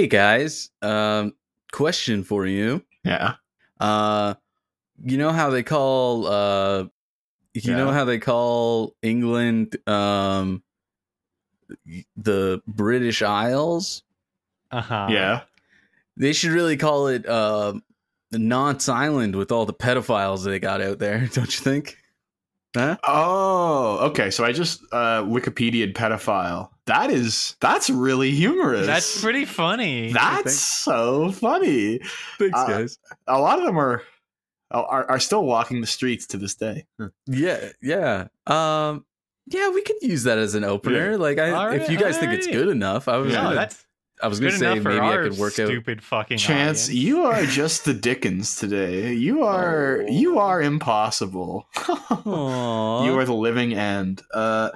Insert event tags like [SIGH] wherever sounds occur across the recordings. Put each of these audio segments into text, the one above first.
hey guys, um, question for you. Yeah. Uh, you know how they call uh, you know how they call England um, the British Isles? Uh-huh. yeah. They should really call it uh, Knots Island with all the pedophiles they got out there, [LAUGHS] don't you think? Huh? Oh, okay. So I just uh Wikipedia pedophile. That is that's really humorous. That's pretty funny. That's so funny. Thanks, Uh, guys. A lot of them are are, are still walking the streets to this day. Yeah, yeah. Um, yeah, we could use that as an opener. Like, I, All if you guys think it's good enough, I was Yeah. gonna, that's I was gonna say maybe I could work out. stupid fucking Chance, audience. you are just the Dickens today. You are Oh. you are impossible. [LAUGHS] You are the living end. Uh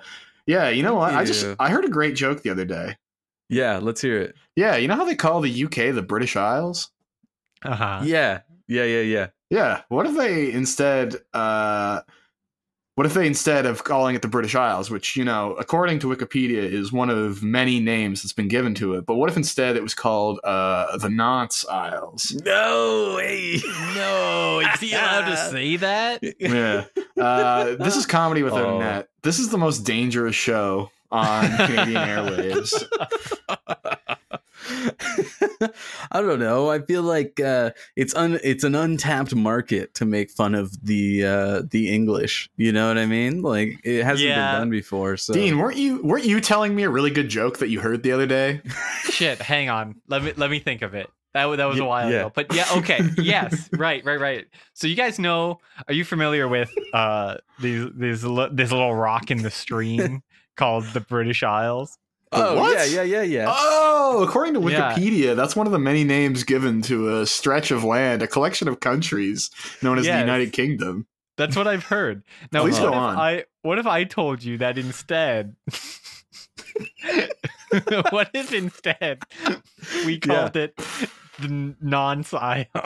yeah, you know what? Thank I just. I heard a great joke the other day. Yeah, let's hear it. Yeah, you know how they call the UK the British Isles? Uh-huh. Yeah, yeah, yeah, yeah. Yeah. What if they instead uh what if they instead of calling it the British Isles, which, you know, according to Wikipedia is one of many names that's been given to it, but what if instead it was called uh the Nonce Isles? No, hey, No, is he allowed to say that? [LAUGHS] Yeah. Uh this is comedy without Oh. a net. This is the most dangerous show on Canadian [LAUGHS] airwaves. [LAUGHS] I don't know. I feel like uh, it's un it's an untapped market to make fun of the uh, the English. You know what I mean? Like it hasn't Yeah. been done before. So Dean, weren't you weren't you telling me a really good joke that you heard the other day? [LAUGHS] Shit, hang on. Let me let me think of it. That that was a while yeah. ago. But yeah, okay. yes, [LAUGHS] right, right, right. So you guys know, are you familiar with uh these these this little rock in the stream called the British Isles? Oh What? yeah, yeah, yeah, yeah. Oh, according to Yeah. Wikipedia, that's one of the many names given to a stretch of land, a collection of countries known as Yes. the United Kingdom. That's what I've heard. Now, Please what go if on. I what if I told you that instead? [LAUGHS] what if instead we called it the non-science? [LAUGHS]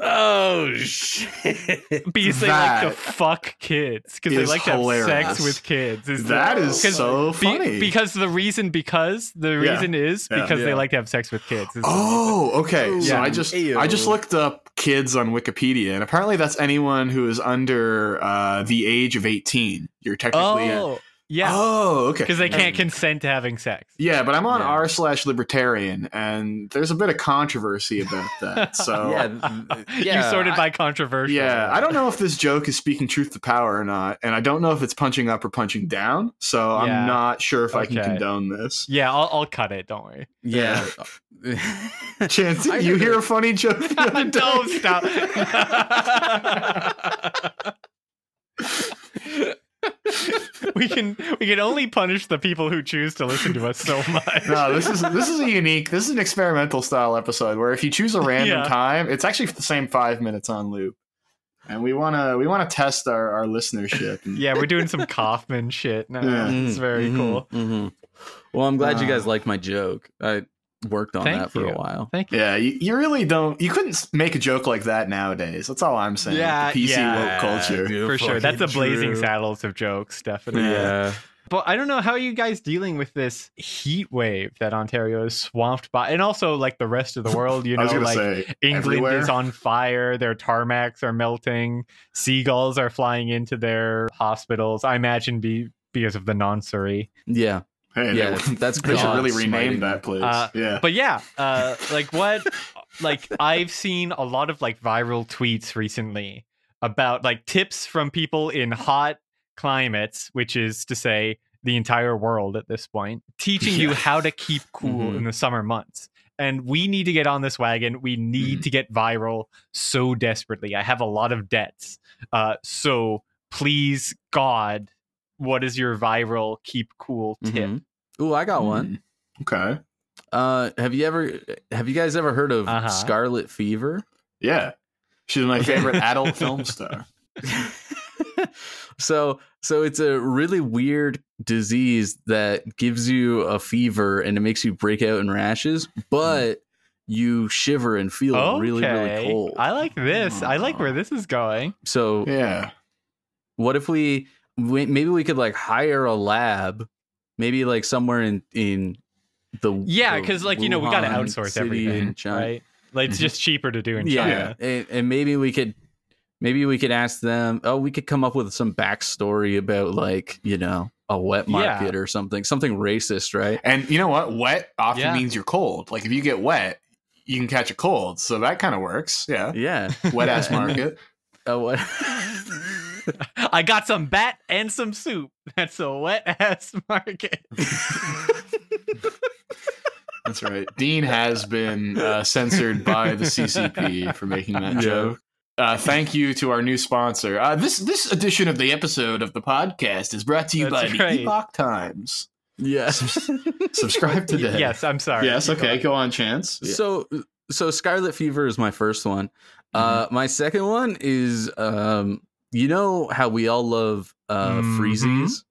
Oh shit! Because they like to fuck kids. Because they is like to have sex with kids. Is That the- is 'cause so be- funny. because the reason because the Yeah. reason is Yeah. because they like to have sex with kids. is. Oh, okay. So Yeah. I just Ayo. I just looked up kids on Wikipedia, and apparently that's anyone who is under uh, the age of eighteen. You're technically Oh, yeah. Oh, okay. Because they can't consent to having sex. Yeah, but I'm on Yeah. r slash libertarian, and there's a bit of controversy about that. [LAUGHS] So yeah, [LAUGHS] [LAUGHS] you yeah. sorted I- by controversial. Yeah, I don't know if this joke is speaking truth to power or not, and I don't know if it's punching up or punching down. So Yeah. I'm not sure if I can condone this. Yeah, I'll, I'll cut it. Don't worry. yeah. Chance, you hear a- a funny joke? the other day? don't stop. [LAUGHS] we can we can only punish the people who choose to listen to us so [LAUGHS] much. No, this is this is a unique. This is an experimental style episode where if you choose a random Yeah. time, it's actually the same five minutes on loop, and we wanna we wanna test our our listenership. And- [LAUGHS] yeah, we're doing some Kaufman shit now. Yeah. It's very Mhm, cool. mhm. Well, I'm glad you guys Uh, liked my joke. I worked on Thank that for you. a while. Thank you. Yeah, you, you really don't. You couldn't make a joke like that nowadays. That's all I'm saying. Yeah, the PC yeah. woke culture. dude, For sure. That's a blazing true. saddles of jokes, definitely. Yeah. But I don't know how are you guys dealing with this heat wave that Ontario is swamped by, and also like the rest of the [LAUGHS] world. You know, like say England everywhere. is on fire. Their tarmacs are melting. Seagulls are flying into their hospitals. I imagine be because of the noncery. Yeah. Hey, Yeah, they, [LAUGHS] that's [LAUGHS] they should really rename that place. Uh, yeah. But yeah, uh, like what? [LAUGHS] like I've seen a lot of like viral tweets recently about like tips from people in hot climates, which is to say the entire world at this point, teaching you how to keep cool Mhm. in the summer months. And we need to get on this wagon. We need Mhm. to get viral so desperately. I have a lot of debts. Uh, so please, God, what is your viral keep cool tip? Mhm. Ooh, I got one. Hmm. Okay. Uh, have you ever? Have you guys ever heard of Uh-huh. Scarlet Fever? Yeah. She's my favorite [LAUGHS] adult film star. so so it's a really weird disease that gives you a fever and it makes you break out in rashes but you shiver and feel really really cold I like this. I like where this is going. so Yeah. what if we, we maybe we could like hire a lab maybe like somewhere in in the Yeah, because like you know we got to outsource everything, right? Like it's Mhm. just cheaper to do in Yeah, China. And, and maybe we could maybe we could ask them. Oh, we could come up with some backstory about like you know a wet Yeah. market or something, something racist, right? And you know what? Wet often Yeah. means you're cold. Like if you get wet, you can catch a cold. So that kind of works. Yeah. Yeah, Wet ass And [LAUGHS] then- market. a what? [LAUGHS] [LAUGHS] I got some bat and some soup. [LAUGHS] That's a wet ass [LAUGHS] market. That's right. Dean has been uh, censored by the CCP for making that Yeah. joke. Uh, thank you to our new sponsor. Uh, this this edition of the episode of the podcast is brought to you That's by right. the Epoch Times. Yes, Subscribe today. yes, I'm sorry. Yes. Okay. go Go on, Chance. Yeah. So so Scarlet Fever is my first one. Uh Mm-hmm. my second one is um you know how we all love uh Mhm. freezies?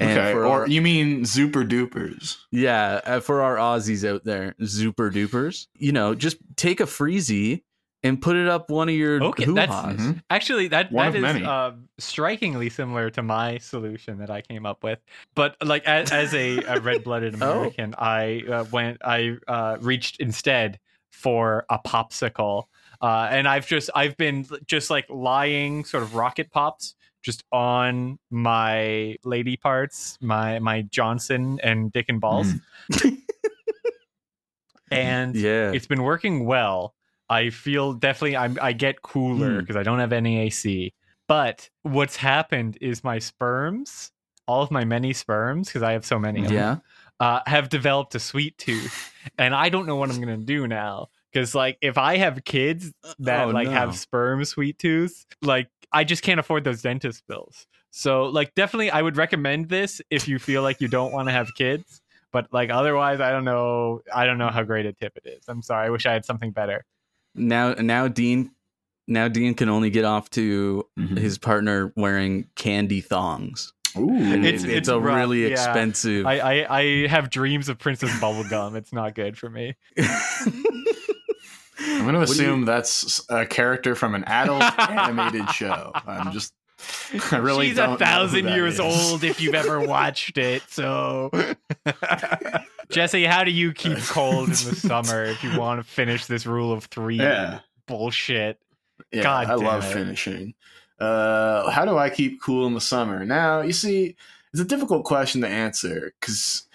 And Okay. Or our- you mean Super Dupers? Yeah, uh, for our Aussies out there, super dupers. You know, just take a freezy and put it up one of your Okay, hoo-has. that's- Mhm. Actually, that One that of many. um, strikingly similar to my solution that I came up with. But like as, as a, a [LAUGHS] red-blooded Oh. American, I uh, went. I uh, reached instead for a popsicle, uh, and I've just I've been just like lying sort of rocket pops just on my lady parts, my my Johnson and Dick and balls, [LAUGHS] and Yeah. it's been working well. I feel definitely I'm I get cooler Hmm. because I don't have any AC. But what's happened is my sperms, all of my many sperms, because I have so many of them, yeah. uh, have developed a sweet tooth, and I don't know what I'm gonna do now. Because like if I have kids that Oh, like no. have sperm sweet tooth, like I just can't afford those dentist bills. So like definitely I would recommend this if you feel like you don't want to have kids. But like otherwise, I don't know. I don't know how great a tip it is. I'm sorry. I wish I had something better. Now now Dean now Dean can only get off to Mhm. his partner wearing candy thongs. Ooh. It's- it's, it's a rough, really yeah. expensive. I, I I have dreams of Princess Bubblegum. It's not good for me. [LAUGHS] I'm going to do you- assume that's a character from an adult [LAUGHS] animated show. I'm just. I really She's don't a thousand years is. old if you've ever watched it. So, [LAUGHS] Jesse, how do you keep [LAUGHS] cold in the summer if you want to finish this rule of three Yeah. bullshit? Yeah, God I love it. finishing. Uh, how do I keep cool in the summer? Now, you see, it's a difficult question to answer because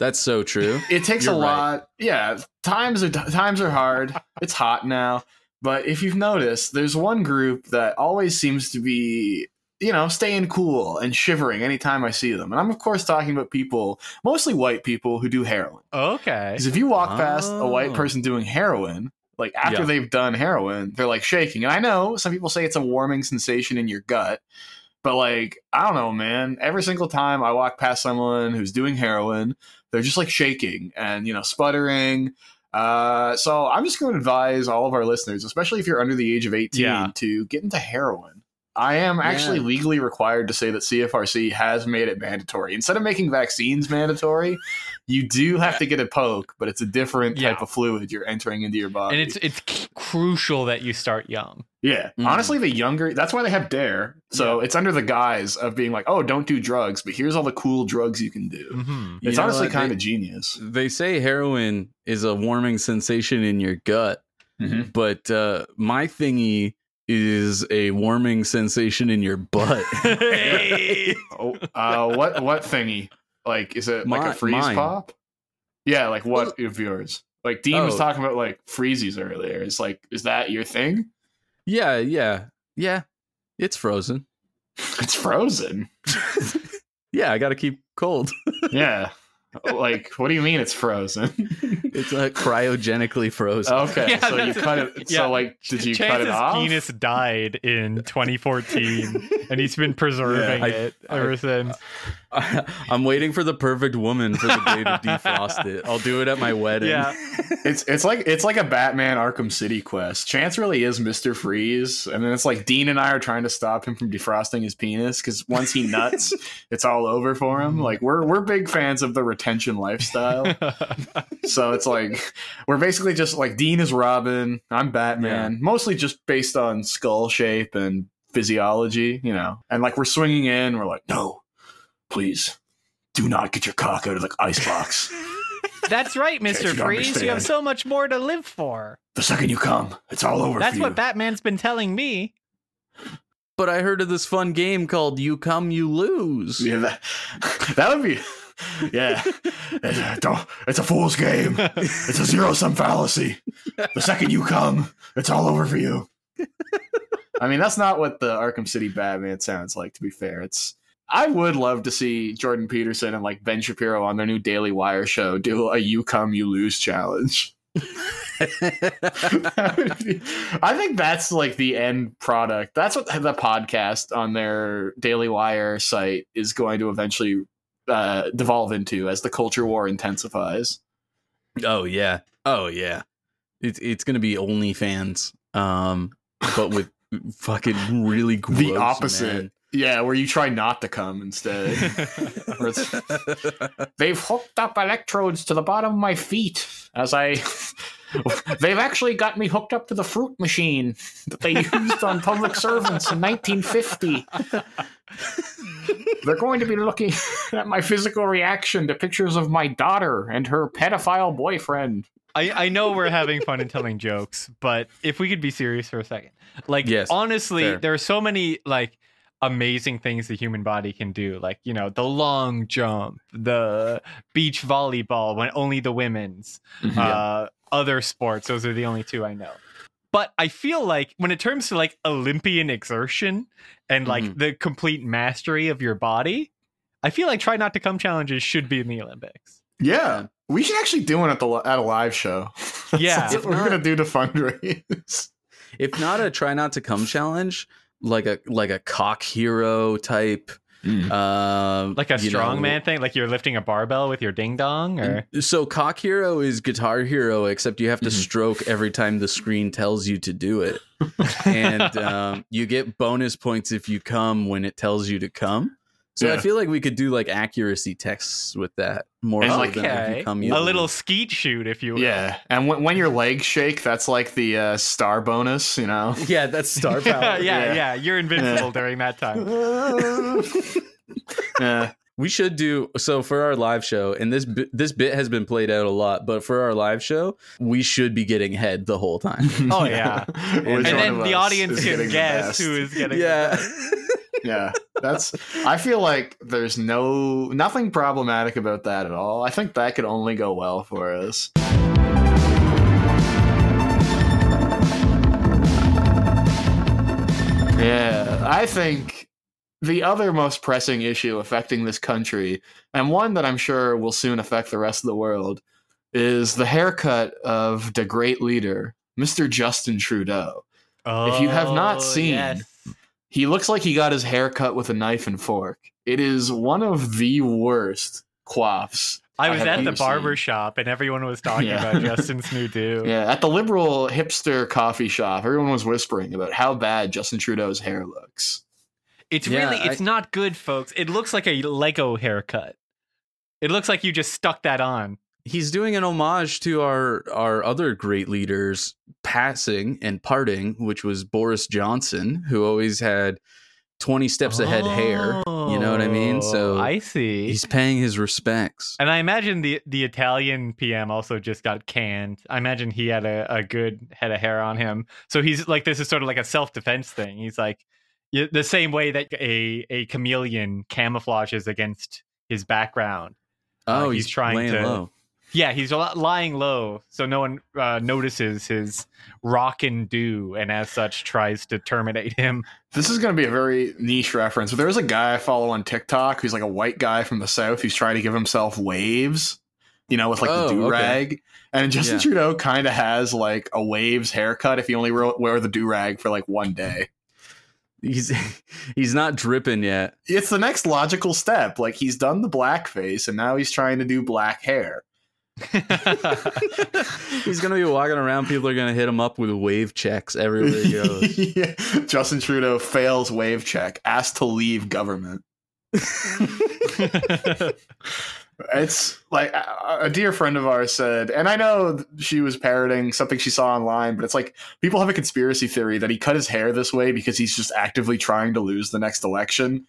That's so true. [LAUGHS] it takes a You're right. lot. Yeah, times are times are hard. it's hot now, but if you've noticed, there's one group that always seems to be, you know, staying cool and shivering anytime I see them. And I'm of course talking about people, mostly white people who do heroin. Okay. Because if you walk past a white Oh. person doing heroin, like after Yeah. they've done heroin, they're like shaking. And I know some people say it's a warming sensation in your gut, but like, I don't know, man. Every single time I walk past someone who's doing heroin, they're just like shaking and, you know, sputtering. Uh, so I'm just going to advise all of our listeners, especially if you're under the age of 18, Yeah. to get into heroin. I am actually Yeah. legally required to say that CFRC has made it mandatory. Instead of making vaccines mandatory, you do have to get a poke, but it's a different type Yeah. of fluid you're entering into your body. and it's it's c- crucial that you start young. yeah, Mhm. honestly, the younger that's why they have Dare. So it's under the guise of being like, oh, don't do drugs, but here's all the cool drugs you can do. Mm-hmm. It's know honestly kind of genius. They say heroin is a warming sensation in your gut, Mhm. but uh, my thingy is a warming sensation in your butt. [LAUGHS] hey. [LAUGHS] Oh, uh, what what thingy? Like, is it like Mi- a freeze mine. pop? Yeah, like what of yours? Like Dean was Oh. talking about like freezies earlier. It's like, is that your thing? yeah, yeah, yeah. It's frozen. [LAUGHS] It's frozen. Yeah, I got to keep cold. Yeah. Like, what do you mean it's frozen? [LAUGHS] It's uh, cryogenically frozen. okay, Yeah, so you that's- cut it. [LAUGHS] yeah. So like, did you cut Chance's it off? penis died in [LAUGHS] 2014, and he's been preserving Yeah, I- it ever since. I'm waiting for the perfect woman for the day to defrost it. I'll do it at my wedding. Yeah. It's it's like it's like a Batman Arkham City quest. Chance really is Mister Freeze, and then it's like Dean and I are trying to stop him from defrosting his penis because once he nuts, it's all over for him. Like we're we're big fans of the retention lifestyle, [LAUGHS] so it's like we're basically just like Dean is Robin, I'm Batman, mostly just based on skull shape and physiology, you know. And like we're swinging in, we're like, no, please, do not get your cock out of the icebox. [LAUGHS] That's right, Mr. you Freeze. You have so much more to live for. The second you come, it's all over That's for what you. Batman's been telling me. But I heard of this fun game called You Come You Lose. Yeah, that, [LAUGHS] that would be. Yeah, it's it's a fool's game. It's a zero sum fallacy. The second you come, it's all over for you. I mean, that's not what the Arkham City Batman sounds like. To be fair, it's. I would love to see Jordan Peterson and like Ben Shapiro on their new Daily Wire show do a "You Come You Lose" challenge. [LAUGHS] Be- I think that's like the end product. That's what the podcast on their Daily Wire site is going to eventually uh, devolve into as the culture war intensifies. oh yeah. Oh yeah. It's it's gonna be OnlyFans. Um but with [LAUGHS] fucking really gross the opposite. men. Yeah, where you try not to come instead. [LAUGHS] They've hooked up electrodes to the bottom of my feet as I. [LAUGHS] They've actually got me hooked up to the fruit machine that they used on public servants in 1950. [LAUGHS] They're going to be looking [LAUGHS] at my physical reaction to pictures of my daughter and her pedophile boyfriend. I, I know we're having fun and telling jokes, but if we could be serious for a second. Like Yes, honestly, fair. there are so many like amazing things the human body can do. Like, you know, the long jump, the beach volleyball when only the women's, uh other sports, those are the only two I know. But I feel like when it comes to like Olympian exertion and like Mhm. the complete mastery of your body, I feel like try not to come challenges should be in the Olympics. Yeah, we should actually do one at the at a live show. [LAUGHS] Yeah. That's what If we're not- gonna do to fundraise. if not a try not to come challenge, like a like a cock hero type um Like a you know, strongman thing, like you're lifting a barbell with your ding dong, or So cock hero is guitar hero, except you have to Mhm. stroke every time the screen tells you to do it, and [LAUGHS] um, you get bonus points if you come when it tells you to come. So I feel like we could do like accuracy tests with that more And so like- than okay, you a you little skeet shoot, if you will. Yeah, and when, when your legs shake, that's like the uh, star bonus, you know. [LAUGHS] Yeah, that's star [LAUGHS] power. yeah, Yeah. yeah, You're invincible during that time. [LAUGHS] yeah, We should do so for our live show, and this bit, this bit has been played out a lot. But for our live show, we should be getting head the whole time. [LAUGHS] Oh, yeah. [LAUGHS] Which and then the audience can guess who is getting. yeah, [LAUGHS] Yeah, that's. I feel like there's no nothing problematic about that at all. I think that could only go well for us. Yeah, I think the other most pressing issue affecting this country, and one that I'm sure will soon affect the rest of the world, is the haircut of the great leader, Mr. Justin Trudeau. If you have not Oh, seen- yes. He looks like he got his hair cut with a knife and fork. It is one of the worst quaffs. I was have at the barber seen. shop and everyone was talking Yeah. about Justin's new [LAUGHS] do. Yeah, at the liberal hipster coffee shop, everyone was whispering about how bad Justin Trudeau's hair looks. It's Yeah, really, it's not good, folks. It looks like a Lego haircut. It looks like you just stuck that on. he's doing an homage to our our other great leaders passing and parting, which was Boris Johnson, who always had twenty steps ahead hair. You know what I mean? So Oh, I see. he's paying his respects. And I imagine the the Italian PM also just got canned. I imagine he had a, a good head of hair on him. So he's like this is sort of like a self defense thing. He's like the same way that a a chameleon camouflages against his background. Uh, Oh, he's he's, trying to- low. Yeah, he's lying low, so no one uh, notices his rock and do, and as such tries to terminate him. This is going to be a very niche reference, but there's a guy I follow on TikTok who's like a white guy from the South who's trying to give himself waves, you know, with like Oh, the do rag. And Justin Yeah. Trudeau kind of has like a waves haircut if he only ro- wear the do rag for like one day. He's [LAUGHS] he's not dripping yet. It's the next logical step. Like he's done the blackface and now he's trying to do black hair. [LAUGHS] He's gonna be walking around. People are gonna hit him up with wave checks everywhere he goes. [LAUGHS] Yeah. Justin Trudeau fails wave check, asked to leave government. It's like a, dear friend of ours said, and I know she was parroting something she saw online, but it's like people have a conspiracy theory that he cut his hair this way because he's just actively trying to lose the next election.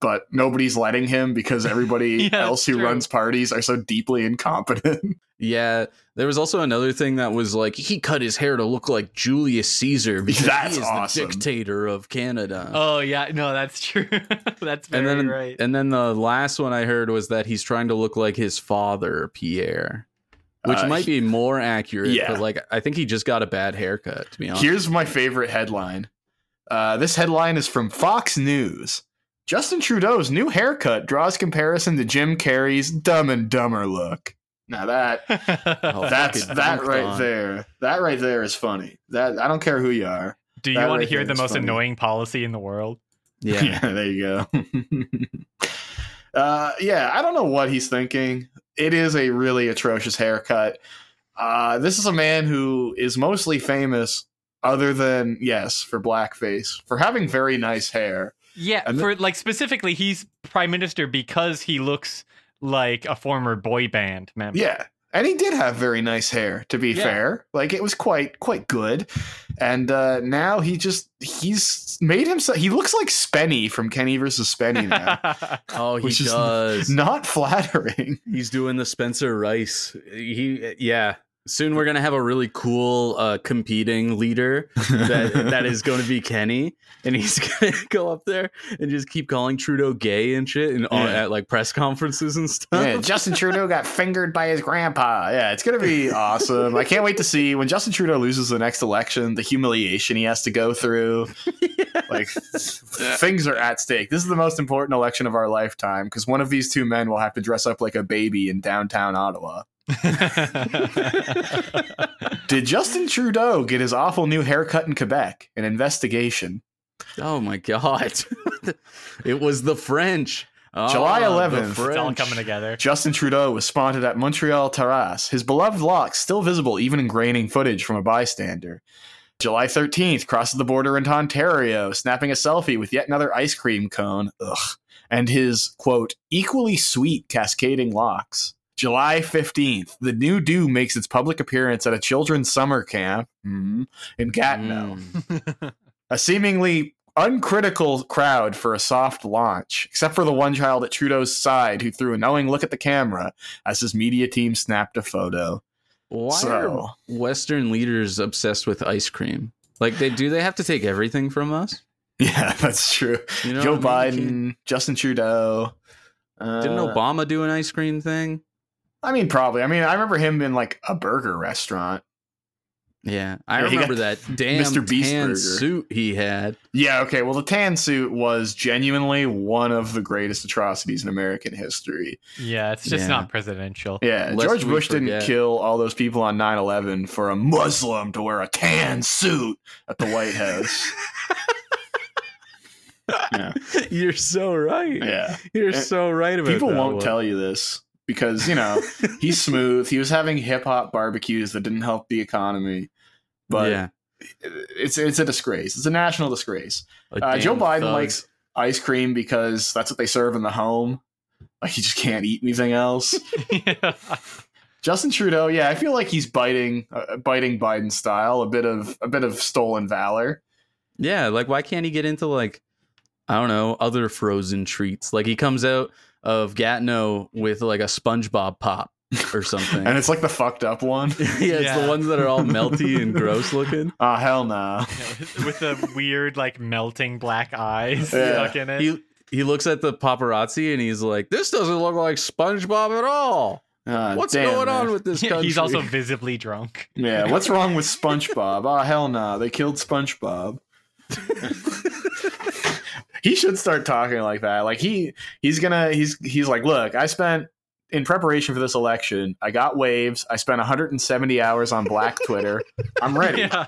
But nobody's letting him because everybody [LAUGHS] Yeah, else who true. runs parties are so deeply incompetent. [LAUGHS] Yeah, there was also another thing that was like he cut his hair to look like Julius Caesar because That's he is awesome. the dictator of Canada. Oh yeah, no, that's true. [LAUGHS] that's very and then right. and then the last one I heard was that he's trying to look like his father, Pierre. Which Uh, might be more accurate, yeah. but like I think he just got a bad haircut, to be honest. Here's my favorite headline. Uh, this headline is from Fox News. Justin Trudeau's new haircut draws comparison to Jim Carrey's Dumb and Dumber look. Now that [LAUGHS] Oh, that's that right on. there. That right there is funny. That I don't care who you are. Do you that want to hear the most funny. annoying policy in the world? [LAUGHS] Yeah. there you go. [LAUGHS] uh, yeah, I don't know what he's thinking. It is a really atrocious haircut. Uh, this is a man who is mostly famous, other than yes, for blackface, for having very nice hair. Yeah, And for like specifically, he's prime minister because he looks like a former boy band member. Yeah. And he did have very nice hair, to be Yeah. fair. Like it was quite quite good. And uh now he just he's made himself he looks like Spenny from Kenny versus Spenny now. [LAUGHS] Oh, he Which is does. Not flattering. He's doing the Spencer Rice. He yeah. Soon we're gonna have a really cool uh, competing leader that [LAUGHS] that is going to be Kenny, and he's [LAUGHS] gonna go up there and just keep calling Trudeau gay and shit, and all, Yeah. at like press conferences and stuff. Yeah, Justin Trudeau got fingered by his grandpa. Yeah, it's gonna be [LAUGHS] awesome. I can't wait to see when Justin Trudeau loses the next election, the humiliation he has to go through. Like things are at stake. This is the most important election of our lifetime because one of these two men will have to dress up like a baby in downtown Ottawa. Did Justin Trudeau get his awful new haircut in Quebec? An investigation. Oh my god! [LAUGHS] it was the French. Ah, July Oh, the 11th. it's all coming together. Justin Trudeau was spotted at Montreal Terrace, his beloved locks still visible even in graining footage from a bystander. July 13th, crosses the border into Ontario, snapping a selfie with yet another ice cream cone. Ugh. And his, quote, equally sweet cascading locks. July 15th, the new do makes its public appearance at a children's summer camp mhm, in Gatineau Mm. a seemingly uncritical crowd for a soft launch, except for the one child at Trudeau's side who threw a knowing look at the camera as his media team snapped a photo. Why So- are Western leaders obsessed with ice cream? Like they do, they have to take everything from us. Yeah, that's true. You know Joe? Biden, Justin Trudeau. Uh, Didn't Obama do an ice cream thing? I mean, probably. I mean, I remember him in like a burger restaurant. Yeah, I Yeah, remember that [LAUGHS] damn Mr. Beast tan burger. suit he had. Yeah, okay. Well, the tan suit was genuinely one of the greatest atrocities in American history. Yeah, it's just Yeah. not presidential. Yeah, Lest George we Bush didn't kill all those people on 9 11 for a Muslim to wear a tan suit at the White House. [LAUGHS] yeah. You're so right. yeah. You're And so right about that. People that won't one. tell you this because, you know, [LAUGHS] he's smooth. He was having hip hop barbecues that didn't help the economy. But yeah, it's it's a disgrace. It's a national disgrace. a Uh, Joe Biden thug. likes ice cream because that's what they serve in the home. Like, he just can't eat anything else. [LAUGHS] Yeah. Justin Trudeau, yeah, I feel like he's biting, uh, biting Biden style, a bit of a bit of stolen valor. Yeah, like why can't he get into like I don't know other frozen treats? Like he comes out of Gatineau with like a SpongeBob pop [LAUGHS] or something. And it's like the fucked up one. [LAUGHS] yeah, it's Yeah. the ones that are all melty and [LAUGHS] gross looking. Oh hell no! Yeah, with the weird like melting black eyes Yeah. stuck in it. He he looks at the paparazzi and he's like, "This doesn't look like SpongeBob at all. Ah, What's damn, going on with this Yeah, country?" he's also visibly drunk. Yeah, what's wrong with SpongeBob? Oh hell no! They killed SpongeBob. He should start talking like that. Like he he's gonna he's he's like, look, I spent in preparation for this election. I got waves. I spent 170 hours on Black Twitter. I'm [LAUGHS] ready. Yeah.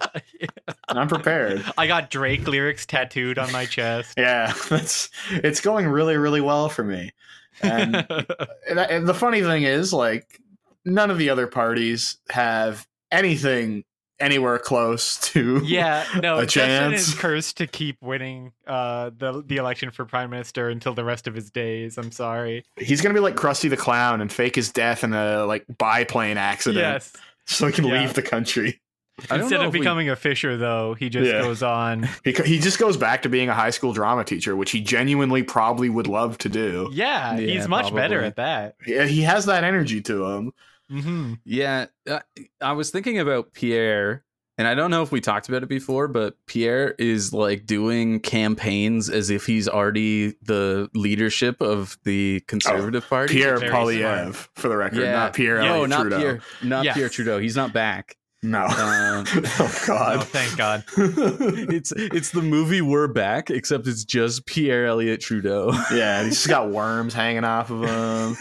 I'm prepared. I got Drake lyrics tattooed on my chest. Yeah, [LAUGHS] that's it's going really really well for me. And [LAUGHS] and, and the funny thing is, like, none of the other parties have anything anywhere close to. yeah, no, A Justin chance. is cursed to keep winning uh, the the election for prime minister until the rest of his days. I'm sorry. He's gonna be like Krusty the Clown and fake his death in a like biplane accident, Yes. so he can Yeah. leave the country. Instead of if we- becoming a fisher, though, he just Yeah. goes on. [LAUGHS] He, he just goes back to being a high school drama teacher, which he genuinely probably would love to do. Yeah, Yeah, he's much better at that. Yeah, he has that energy to him. Hmm Yeah, uh, I was thinking about Pierre, and I don't know if we talked about it before, but Pierre is like doing campaigns as if he's already the leadership of the Conservative Party. Pierre very Poilievre, for the record, Yeah. not Pierre no, Elliott not Trudeau. Pierre, not Yes. Pierre Trudeau. He's not back. No. Um, oh [LAUGHS] Oh, God. thank God. [LAUGHS] it's it's the movie We're Back, except it's just Pierre Elliott Trudeau. yeah, he's just got [LAUGHS] worms hanging off of him.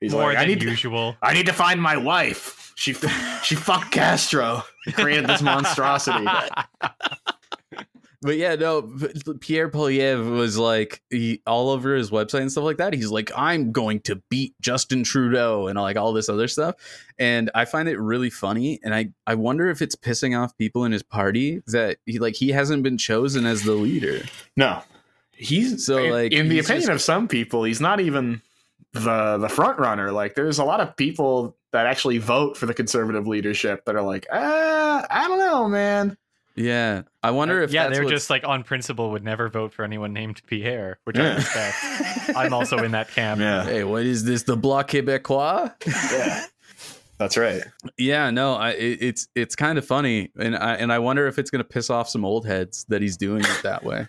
He's More like, I than need, to, usual. I need to find my wife. She she [LAUGHS] fucked Castro. He created this monstrosity. But yeah, no, Pierre Poilievre was like he all over his website and stuff like that. He's like, I'm going to beat Justin Trudeau and like all this other stuff. And I find it really funny. And I, I wonder if it's pissing off people in his party that he like he hasn't been chosen as the leader. No, he's So, in- like, in the opinion just- of some people, he's not even the the front runner. Like, there's a lot of people that actually vote for the conservative leadership that are like, ah, I don't know, man. Yeah. I wonder if yeah, they're what's- just like on principle would never vote for anyone named Pierre, which I Yeah. respect. [LAUGHS] I'm also in that camp. Yeah, Hey, what is this? The Bloc Québécois? yeah, that's right. Yeah, no, I, it, it's it's kind of funny, and I and I wonder if it's gonna piss off some old heads that he's doing it that way.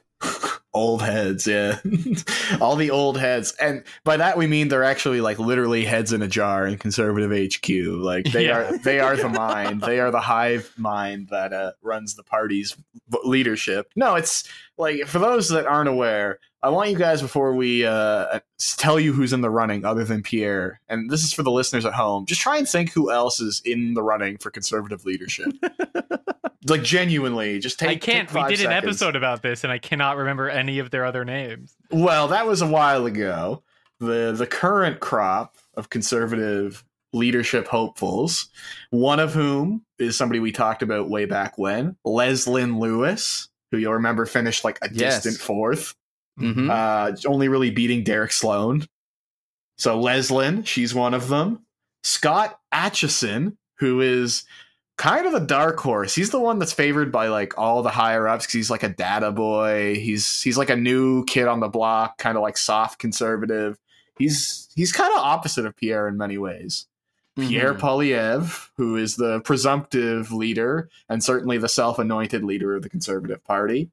Old heads, yeah. [LAUGHS] All the old heads. And by that we mean they're actually like literally heads in a jar in conservative HQ. Like they Yeah. are they are the [LAUGHS] mind. They are the hive mind that uh, runs the party's leadership. No, it's like for those that aren't aware, I want you guys before we uh, tell you who's in the running other than Pierre, and this is for the listeners at home. Just try and think who else is in the running for conservative leadership. [LAUGHS] like genuinely, just take. I can't. take We five did an episode about this, and I cannot remember any of their other names. Well, that was a while ago. The the current crop of conservative leadership hopefuls, one of whom is somebody we talked about way back when, Leslyn Lewis, who you'll remember finished like a Yes. distant fourth, Mhm. uh, only really beating Derek Sloan. So Leslyn, she's one of them. Scott Aitchison, who is kind of a dark horse. He's the one that's favored by like all the higher ups because he's like a data boy. He's he's like a new kid on the block, kind of like soft conservative. He's he's kind of opposite of Pierre in many ways. Pierre Mhm. Poilievre, who is the presumptive leader and certainly the self-anointed leader of the Conservative Party.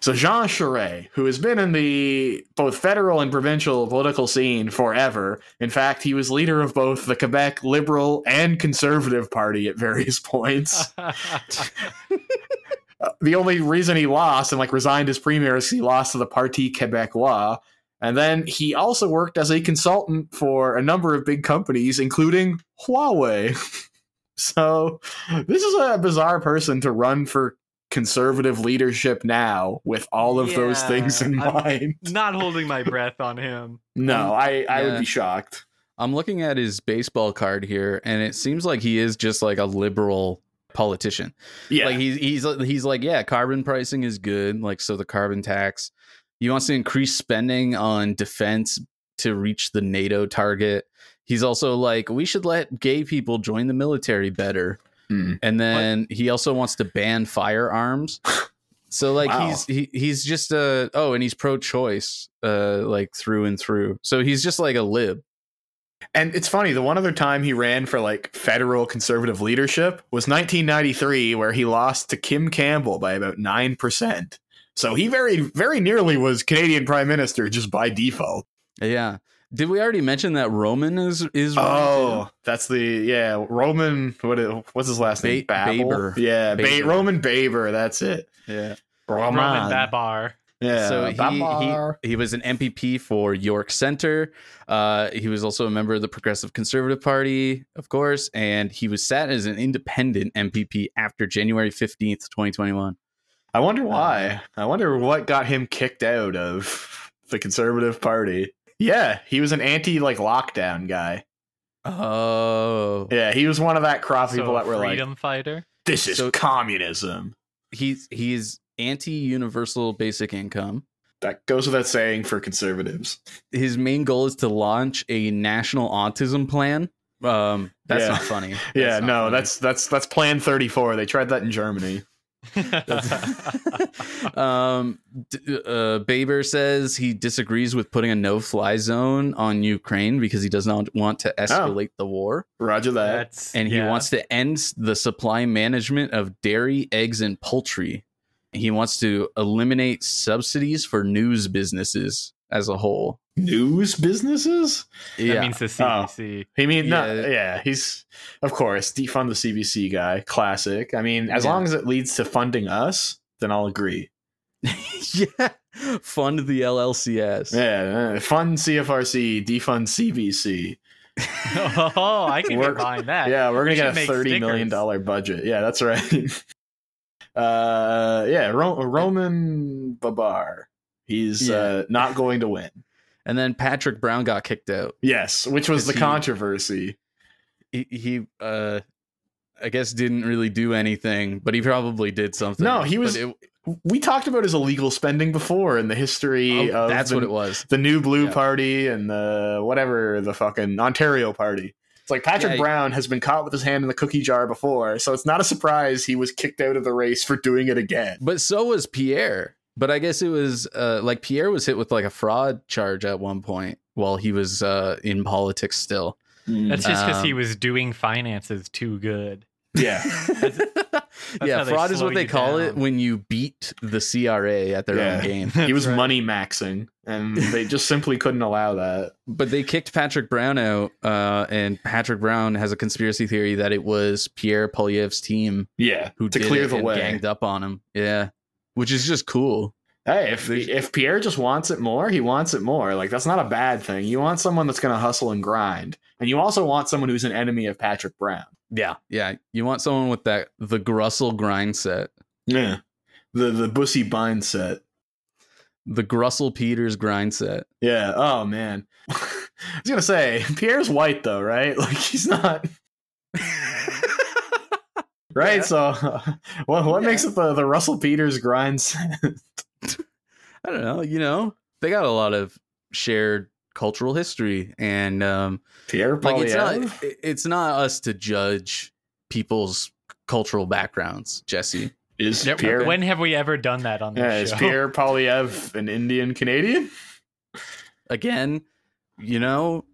So Jean Charest, who has been in the both federal and provincial political scene forever. In fact, he was leader of both the Quebec Liberal and Conservative Party at various points. [LAUGHS] Uh, the only reason he lost and like resigned as premier is he lost to the Parti Québécois. And then he also worked as a consultant for a number of big companies, including Huawei. [LAUGHS] so this is a bizarre person to run for conservative leadership now with all of those things in I'm- mind. [LAUGHS] Not holding my breath on him. No, I, I Yeah. would be shocked. I'm looking at his baseball card here, and it seems like he is just like a liberal politician. Yeah. Like he's he's he's like, yeah, carbon pricing is good. Like so, the carbon tax. He wants to increase spending on defense to reach the NATO target. He's also like, we should let gay people join the military better. Hmm. And then he also wants to ban firearms. [LAUGHS] So like Wow. he's he, he's just uh oh and he's pro-choice uh like through and through. So he's just like a lib. And it's funny, the one other time he ran for like federal conservative leadership was 1993, where he lost to Kim Campbell by about 9%. So he very, very nearly was Canadian prime minister just by default. Yeah. Did we already mention that Roman is is running Oh, that's the, yeah, Roman, what, is- what's his last name? Ba- Babel? Baber. Yeah, Ba- Baber. Roman Baber, that's it. Yeah. Roman. Roman Baber. Yeah, so he, he he was an MPP for York Center. Uh, he was also a member of the Progressive Conservative Party, of course, and he was sat as an independent MPP after January fifteenth, twenty twenty one. I wonder why. I wonder what got him kicked out of the Conservative Party. Yeah, he was an anti like lockdown guy. Oh, Yeah, he was one of that crop So people that were like, freedom fighter. "This is So- communism." he's he's anti universal basic income. That goes without saying for conservatives. His main goal is to launch a national autism plan. Um, that's Yeah. not funny. [LAUGHS] yeah, not no, funny. that's that's that's Plan 34. They tried that in Germany. [LAUGHS] um, d- uh, Baber says he disagrees with putting a no-fly zone on Ukraine because he does not want to escalate the war, Roger that. That's and he yeah. wants to end the supply management of dairy, eggs, and poultry. He wants to eliminate subsidies for news businesses as a whole. News businesses? That Yeah, means the Oh. CBC. He mean, yeah. Yeah. yeah, he's of course defund the CBC guy, classic. I mean, as Yeah. long as it leads to funding us, then I'll agree. [LAUGHS] yeah. Fund the LLCS. Yeah, uh, fund CFRC, defund CBC. [LAUGHS] oh, I can We're- get behind that. Yeah, we're gonna We get a should make thirty million stickers. dollar budget. Yeah, that's right. [LAUGHS] uh, yeah, Ro- Roman Baber. He's Yeah. uh, not going to win. And then Patrick Brown got kicked out. Yes, which was the he- controversy. he, he uh I guess didn't really do anything, but he probably did something. No, he was- it- We talked about his illegal spending before in the history oh, of that's the, what it was. the New Blue Yeah. Party and the whatever the fucking Ontario Party. It's like Patrick Yeah, Brown has been caught with his hand in the cookie jar before, so it's not a surprise he was kicked out of the race for doing it again. But so was Pierre. But I guess it was uh like Pierre was hit with like a fraud charge at one point while he was uh in politics still. That's just because he Um, was doing finances too good. yeah. [LAUGHS] yeah, how they fraud is what they you call it when you beat the CRA at their Yeah. own game. [LAUGHS] he was [LAUGHS] right. money maxing, and they just simply couldn't allow that. But they kicked Patrick Brown out, uh, and Patrick Brown has a conspiracy theory that it was Pierre Poilievre's team Yeah, who to did clear it the and way. ganged up on him. Yeah, which is just cool. Hey, if if Pierre just wants it more, he wants it more. Like that's not a bad thing. You want someone that's going to hustle and grind, and you also want someone who's an enemy of Patrick Brown. Yeah, yeah. You want someone with that the Grussel grind set, Yeah, the the bussy bind set. the Grussel Peters grind set. Yeah. Oh man, [LAUGHS] I was gonna say Pierre's white though, right? [LAUGHS] Like he's not. [LAUGHS] Right, Yeah. so [LAUGHS] what what Yeah. makes it the, the Russell Peters grinds? [LAUGHS] I don't know. You know, they got a lot of shared cultural history, and um, Pierre like it's not Poilievre? it's not us to judge people's cultural backgrounds, Jesse. is Yep. Pierre When have we ever done that on this yeah, is show? Pierre Poilievre an Indian Canadian? Again, you know,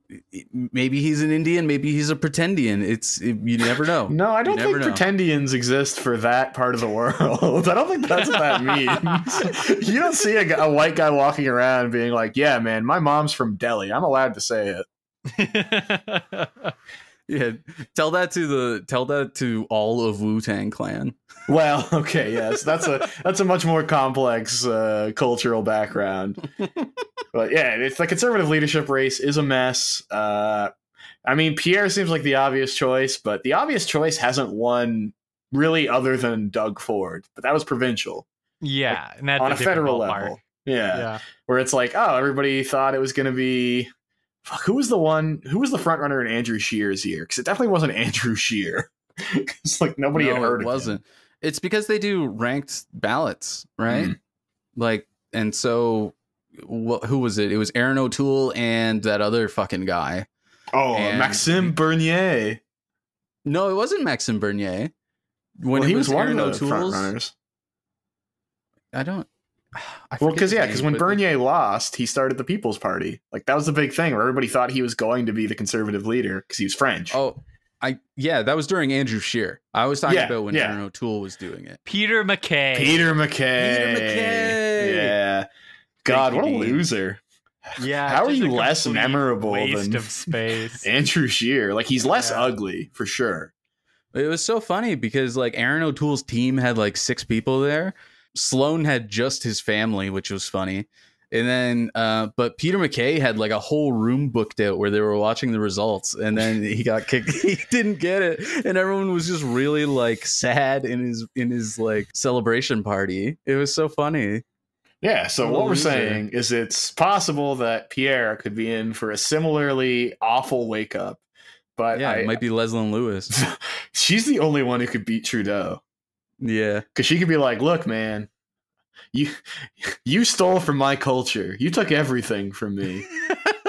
maybe he's an Indian, maybe he's a pretendian. It's you never know. No, I don't think know. pretendians exist for that part of the world. [LAUGHS] I don't think that's what that means. you don't see a, a white guy walking around being like, "Yeah, man, my mom's from Delhi. I'm allowed to say it." [LAUGHS] Yeah, tell that to the tell that to all of Wu Tang Clan. Well, [LAUGHS] okay, yes, that's a that's a much more complex uh, cultural background. [LAUGHS] but yeah, it's the conservative leadership race is a mess. Uh, I mean, Pierre seems like the obvious choice, but the obvious choice hasn't won really, other than Doug Ford. But that was provincial yeah, and that's on a different federal ballpark. level. Yeah. Yeah. where it's like, oh, everybody thought it was going to be. Fuck, who was the one? Who was the front runner in Andrew Scheer's year? Because it definitely wasn't [LAUGHS] Andrew Scheer. It's like nobody no, had heard it of wasn't. It's because they do ranked ballots, right? Mm. Like, and so wh- who was it? It was Erin O'Toole and that other fucking guy. Oh, And- Maxime Bernier. No, it wasn't Maxime Bernier. When well, he was, one Erin of the front runners. I don't. [SIGHS] I Well, because yeah, because when Bernier lost, he started the People's Party. Like that was the big thing where everybody thought he was going to be the conservative leader because he was French. Oh, I yeah, that was during Andrew Scheer. I was talking Yeah, about when yeah. Erin O'Toole was doing it. Peter MacKay. Peter MacKay. Peter MacKay. Yeah. God, Thank what a Dean. loser. Yeah. How are you less memorable waste than- of space. [LAUGHS] Andrew Scheer. Like he's less Yeah. ugly for sure. It was so funny because like Erin O'Toole's team had like six people there. Sloan had just his family, which was funny. And then, uh, but Peter MacKay had like a whole room booked out where they were watching the results, and then he got kicked. [LAUGHS] he didn't get it, and everyone was just really like sad in his in his like celebration party. It was so funny. Yeah, so What what we're saying is it's possible that Pierre could be in for a similarly awful wake up. But Yeah, I, it might be Leslyn Lewis. [LAUGHS] she's the only one who could beat Trudeau. Yeah, Because she could be like, look, man, you you stole from my culture. You took everything from me.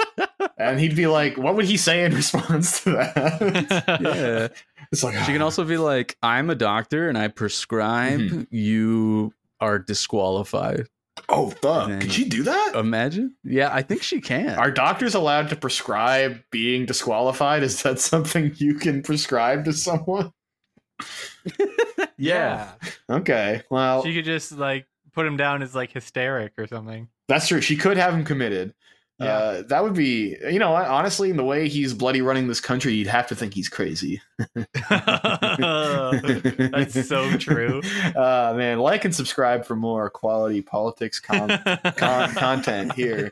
[LAUGHS] and he'd be like, "What would he say in [LAUGHS] response to that?" [LAUGHS] yeah. It's like She can also be like, I'm a doctor and I prescribe, Mhm. you are disqualified. Oh fuck! Then- Could she do that? Imagine? Yeah, I think she can. Are doctors allowed to prescribe being disqualified? Is that something you can prescribe to someone? yeah. Okay, well, She could just like put him down as like hysteric or something. that's true. She could have him committed. Yeah. Uh, that would be, you know, honestly, in the way he's bloody running this country, you'd have to think he's crazy. [LAUGHS] That's so true. [LAUGHS] Uh, man, like and subscribe for more quality politics con- con- [LAUGHS] content here.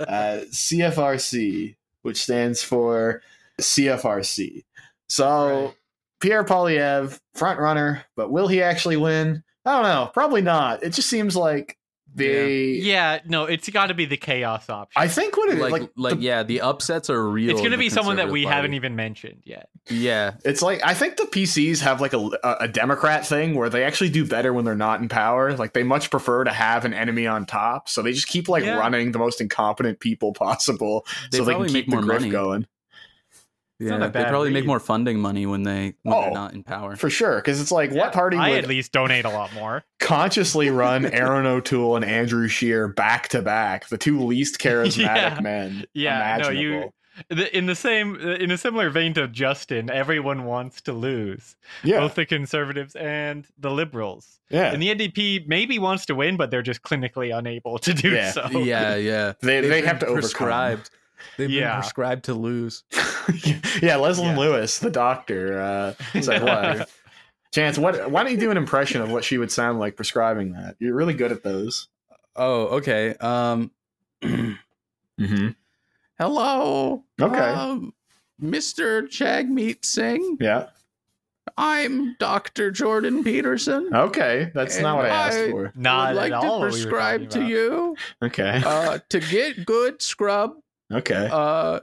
Uh, CFRC, which stands for CFRC. So Right. Pierre Poilievre, front runner, but will he actually win? I don't know. Probably not. It just seems like they. yeah, no, it's got to be the chaos option. I think what it like, like, like, the- yeah, the upsets are real. it's going to be someone that we Conservative haven't even mentioned yet. Yeah, It's like I think the PCs have like a, a Democrat thing where they actually do better when they're not in power. Like they much prefer to have an enemy on top, so they just keep like Yeah. running the most incompetent people possible, They so they can keep more the grift money. going yeah. They bad probably make more funding money when they when Oh, they're not in power. for sure. Because it's like, Yeah, what party I would at least donate a lot more. [LAUGHS] consciously run Erin O'Toole and Andrew Scheer back to back, the two least [LAUGHS] charismatic Yeah. men Yeah, no, you- In the same, in a similar vein to Justin, everyone wants to lose. yeah, Both the conservatives and the liberals. yeah. And the NDP maybe wants to win, but they're just clinically unable to do Yeah. so. yeah, [LAUGHS] yeah. They- They've they been have to overcome. Prescribed. They've Yeah. been prescribed to lose. [LAUGHS] yeah, Leslyn Yeah. Lewis, the doctor, uh, [LAUGHS] said what? Chance, what? Why don't you do an impression of what she would sound like prescribing that? You're really good at those. Oh, okay. Um, [CLEARS THROAT] Mm-hmm. hello, Okay. um, Mr. Jagmeet Singh. yeah. I'm Dr. Jordan Peterson. Okay. That's not what I asked And for. Not would like at to all what we prescribe to you Okay. uh, to get good scrub. Okay. Uh,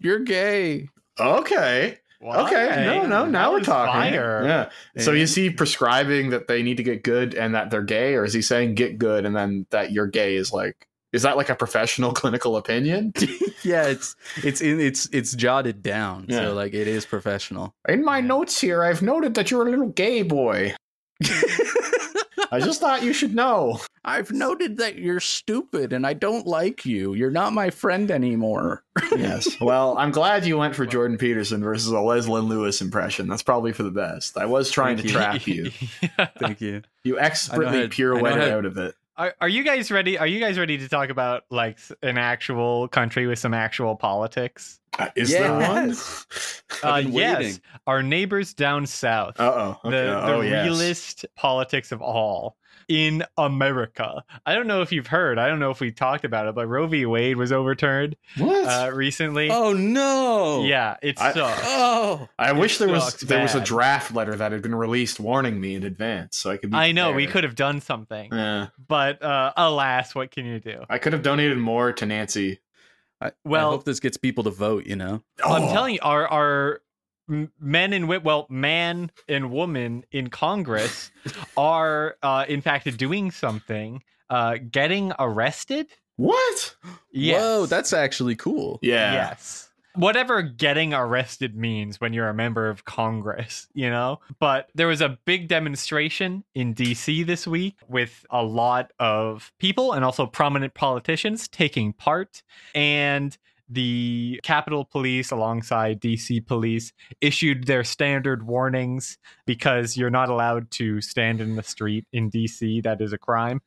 you're gay. Okay. Okay. No, no. That Now we're talking. Fire. Yeah. So is he prescribing that they need to get good and that they're gay, or is he saying get good and then that you're gay is like? Is that like a professional [LAUGHS] clinical opinion? [LAUGHS] yeah, it's it's in it's it's jotted down, Yeah. so like it is professional. In my notes here, I've noted that you're a little gay boy. [LAUGHS] I just thought you should know. I've noted that you're stupid and I don't like you. You're not my friend anymore. Yes. Well, I'm glad you went for Jordan Peterson versus a Leslyn Lewis impression. That's probably for the best. I was trying Thank to you. trap you. [LAUGHS] Thank you. You expertly how to- pirouetted out of it. Are, are you guys ready? Are you guys ready to talk about like an actual country with some actual politics? Uh, Is there one? [LAUGHS] Yes. Uh, yes, waiting. our neighbors down south. Uh oh. the Okay. the oh yes. realist politics of all in America. I don't know if you've heard. I don't know if we talked about it, but Roe v. Wade was overturned What? uh, recently. Oh no. Yeah, it I- sucks. Oh. I wish there was sucks there was a draft letter that had been released warning me in advance, so I could. Be I know we could have done something, Yeah, but uh, alas, what can you do? I could have donated more to Nancy. I, Well- I hope this gets people to vote, you know. I'm Oh. telling you, our our men and wi- well, man and woman in Congress [LAUGHS] are uh, in fact doing something, uh, getting arrested. What? Yes. Whoa, that's actually cool. Yeah. Yes. Whatever getting arrested means when you're a member of Congress, you know? But there was a big demonstration in DC this week with a lot of people and also prominent politicians taking part. And the Capitol Police, alongside DC Police, issued their standard warnings because you're not allowed to stand in the street in DC. That is a crime.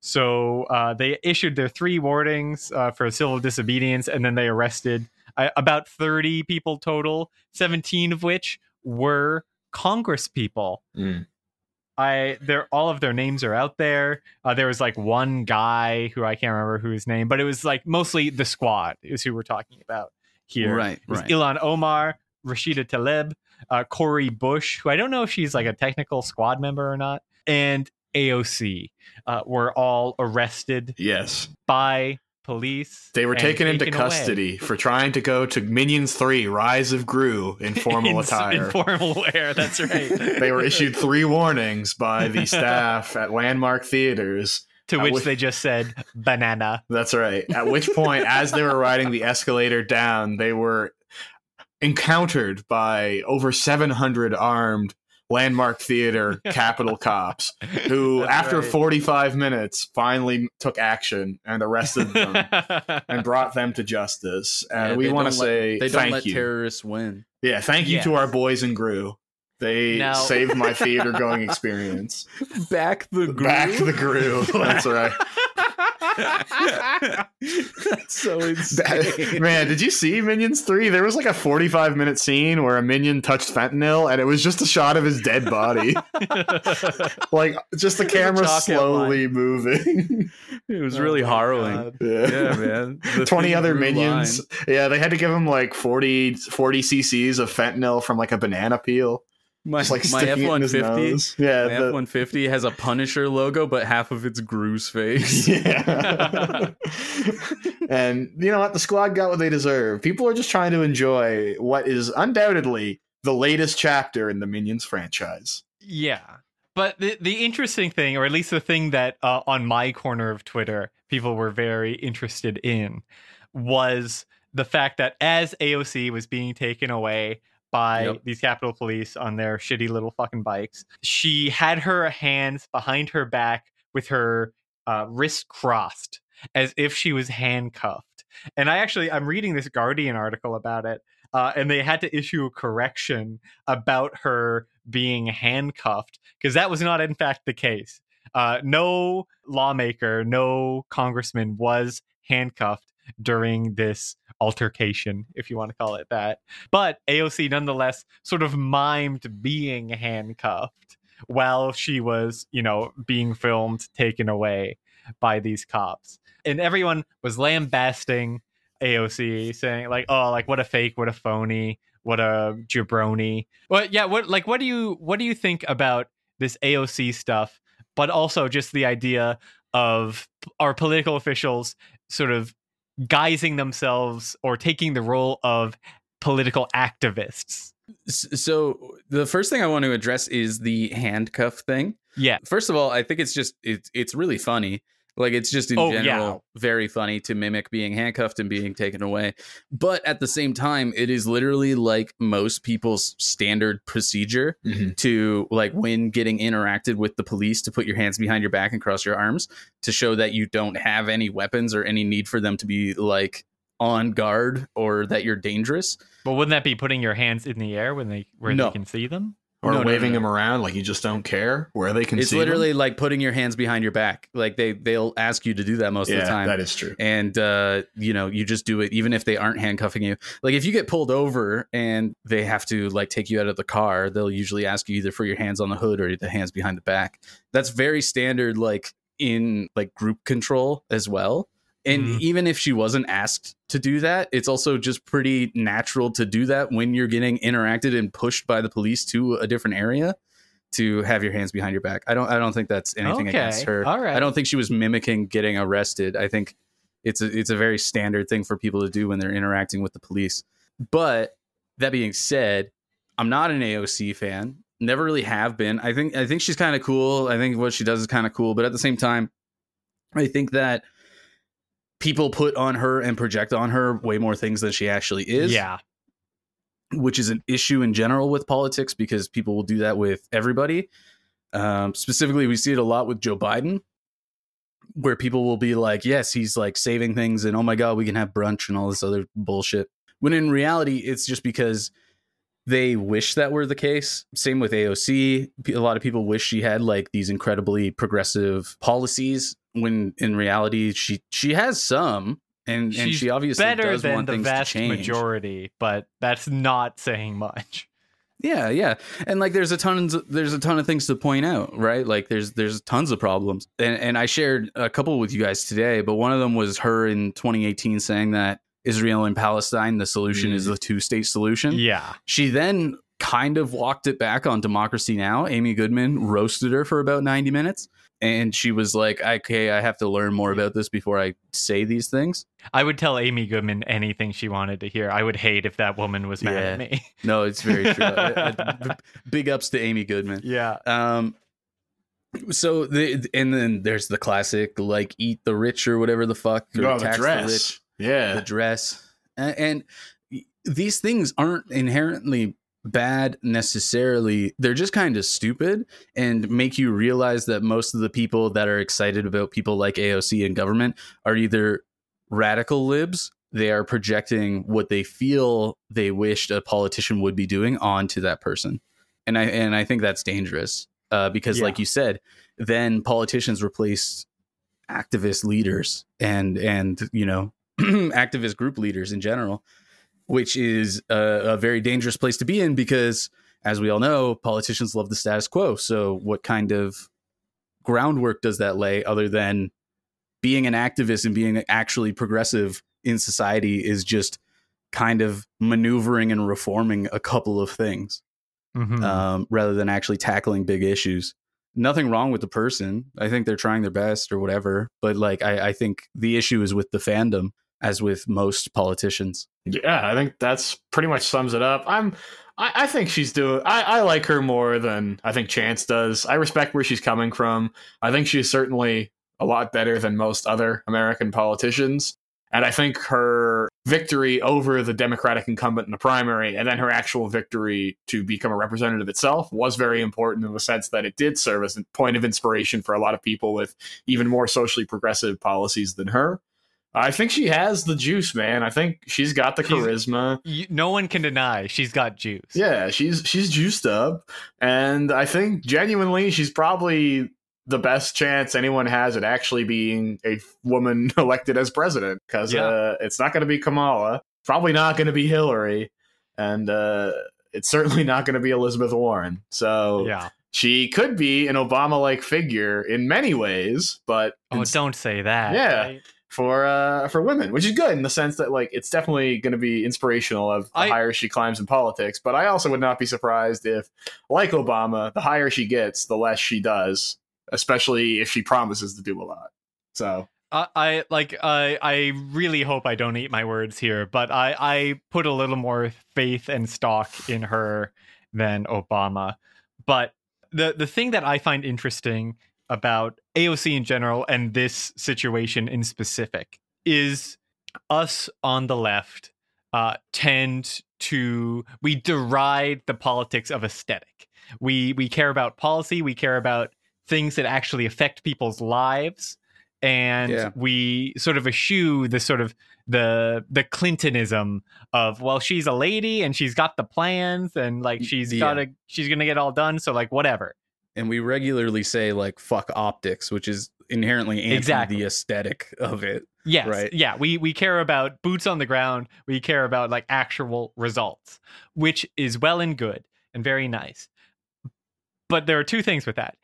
So uh, they issued their three warnings uh, for civil disobedience, and then they arrested about 30 people total, 17 of which were Congress people. Mm. I they're all of their names are out there. Uh, there was like one guy who I can't remember who his name, but it was like mostly the squad is who we're talking about here. Right, It was right. Ilhan Omar, Rashida Tlaib, uh, Cori Bush, who I don't know if she's like a technical squad member or not, and AOC uh, were all arrested Yes. by police. They were and taken into away. custody for trying to go to Minions 3 Rise of Gru in [LAUGHS] formal In attire. In formal wear, that's right. [LAUGHS] they were issued three warnings by the [LAUGHS] staff at Landmark Theaters To which which- they just said banana. That's right. At which point, as they were riding the escalator down, they were encountered by over 700 armed Landmark Theater [LAUGHS] Capitol cops who, [LAUGHS] That's after right. 45 minutes, finally took action and arrested them [LAUGHS] and brought them to justice. And Yeah, we want to don't let- say they don't thank let you. terrorists win. yeah, thank you to our boys in Gru. They Now- saved my theater [LAUGHS] going experience. Back the groove. Back the Gru. That's right. That's so insane. Man, did you see Minions 3? There was like a 45 minute scene where a minion touched fentanyl and it was just a shot of his dead body. [LAUGHS] like just the camera chalk slowly moving. It was Oh really my harrowing. Yeah. Yeah, man. The 20 other minions. line. Yeah, they had to give him like 40, 40 cc's of fentanyl from like a banana peel. My, Just like my F it in one his fifty. nose. Yeah, My the- F one fifty has a Punisher logo, but half of it's Gru's face. [LAUGHS] Yeah. [LAUGHS] and you know what? The squad got what they deserve. People are just trying to enjoy what is undoubtedly the latest chapter in the Minions franchise. Yeah. But the, the interesting thing, or at least the thing that uh, on my corner of Twitter people were very interested in, was the fact that as AOC was being taken away by Yep. these Capitol Police on their shitty little fucking bikes, she had her hands behind her back with her uh, wrists crossed as if she was handcuffed. And I actually, I'm reading this Guardian article about it, uh, and they had to issue a correction about her being handcuffed because that was not in fact the case uh, no lawmaker no congressman was handcuffed during this altercation if you want to call it that but aoc nonetheless sort of mimed being handcuffed while she was you know being filmed taken away by these cops and everyone was lambasting aoc saying like oh like what a fake what a phony what a jabroni well, yeah. What like what do you what do you think about this AOC stuff, but also just the idea of our political officials sort of guising themselves or taking the role of political activists? So the first thing I want to address is the handcuff thing. Yeah. First of all, I think it's just it's it's really funny. Like it's just in Oh, yeah. general very funny to mimic being handcuffed and being taken away. But at the same time, it is literally like most people's standard procedure mm-hmm. to like when getting interacted with the police to put your hands behind your back and cross your arms to show that you don't have any weapons or any need for them to be like on guard or that you're dangerous. But wouldn't that be putting your hands in the air when they where No. they can see them? Or No, waving no, no. them around like you just don't care where they can it's see them. It's literally like putting your hands behind your back. Like they they'll ask you to do that most yeah, of the time. that is true. and uh, you know you just do it even if they aren't handcuffing you like if you get pulled over and they have to like take you out of the car they'll usually ask you either for your hands on the hood or the hands behind the back that's very standard like in like group control as well and Mhm. even if she wasn't asked to do that it's also just pretty natural to do that when you're getting interacted and pushed by the police to a different area to have your hands behind your back i don't i don't think that's anything against her all right. i don't think she was mimicking getting arrested i think it's a it's a very standard thing for people to do when they're interacting with the police. But that being said, I'm not an AOC fan. Never really have been. I think I think she's kind of cool. I think what she does is kind of cool, but at the same time, I think that people put on her and project on her way more things than she actually is Yeah. which is an issue in general with politics because people will do that with everybody. Um, specifically, we see it a lot with Joe Biden, where people will be like, yes, he's like saving things and oh my God, we can have brunch and all this other bullshit. When in reality, it's just because they wish that were the case. Same with AOC. A lot of people wish she had like these incredibly progressive policies when in reality she she has some and, and she obviously Better does than want the things vast to change. majority, but that's not saying much. Yeah, yeah. And like there's a ton there's a ton of things to point out, right? Like there's there's tons of problems. And and I shared a couple with you guys today, but one of them was her in 2018 saying that Israel and Palestine the solution is Mm. the two-state solution. Yeah. She then kind of walked it back on Democracy Now. Amy Goodman roasted her for about 90 minutes and she was like, "Okay, I have to learn more about this before I say these things." I would tell Amy Goodman anything she wanted to hear. I would hate if that woman was mad Yeah. at me. [LAUGHS] No, it's very true. [LAUGHS] I- I- b- big ups to Amy Goodman. yeah. Um, So the and then there's the classic like eat the rich or whatever the fuck or Oh, the tax dress. rich, yeah. the dress, and, and these things aren't inherently bad necessarily. They're just kind of stupid and make you realize that most of the people that are excited about people like AOC and government are either radical libs. They are projecting what they feel they wished a politician would be doing onto that person, and I and I think that's dangerous uh, because, Yeah. like you said, then politicians replace activist leaders and and you know [CLEARS THROAT] activist group leaders in general, which is a, a very dangerous place to be in because, as we all know, politicians love the status quo. So, what kind of groundwork does that lay other than being an activist and being actually progressive in society is just kind of maneuvering and reforming a couple of things Mhm. um, rather than actually tackling big issues. Nothing wrong with the person. I think they're trying their best or whatever. But like, I, I think the issue is with the fandom, as with most politicians. Yeah, I think that's pretty much sums it up. I'm I, I think she's doing I, I like her more than I think Chance does. I respect where she's coming from. I think she's certainly a lot better than most other American politicians. And I think her victory over the Democratic incumbent in the primary and then her actual victory to become a representative itself was very important in the sense that it did serve as a point of inspiration for a lot of people with even more socially progressive policies than her. I think she has the juice, man. I think she's got the She's- charisma. You- no one can deny she's got juice. Yeah, she's she's juiced up, and I think genuinely she's probably the best chance anyone has at actually being a woman [LAUGHS] elected as president because Yeah. uh, it's not going to be Kamala, probably not going to be Hillary, and uh, it's certainly not going to be Elizabeth Warren. So Yeah. she could be an Obama-like figure in many ways, but Oh, don't say that. Yeah. right? For uh for women, which is good in the sense that like it's definitely going to be inspirational of the I- higher she climbs in politics. But I also would not be surprised if, like Obama, the higher she gets, the less she does, especially if she promises to do a lot. So I, I like I I really hope I don't eat my words here, but I I put a little more faith and stock in her than Obama. But the the thing that I find interesting about AOC in general and this situation in specific is us on the left uh, tend to we deride the politics of aesthetic. We we care about policy. We care about things that actually affect people's lives and Yeah. we sort of eschew the sort of the the clintonism of well she's a lady and she's got the plans and like she's Yeah. gotta she's gonna get all done so like whatever And we regularly say like fuck optics, which is inherently anti Exactly. the aesthetic of it. yes Right. yeah we we care about boots on the ground we care about like actual results which is well and good and very nice but there are two things with that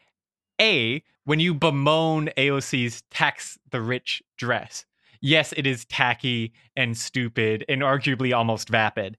a when you bemoan aoc's tax the rich dress yes it is tacky and stupid and arguably almost vapid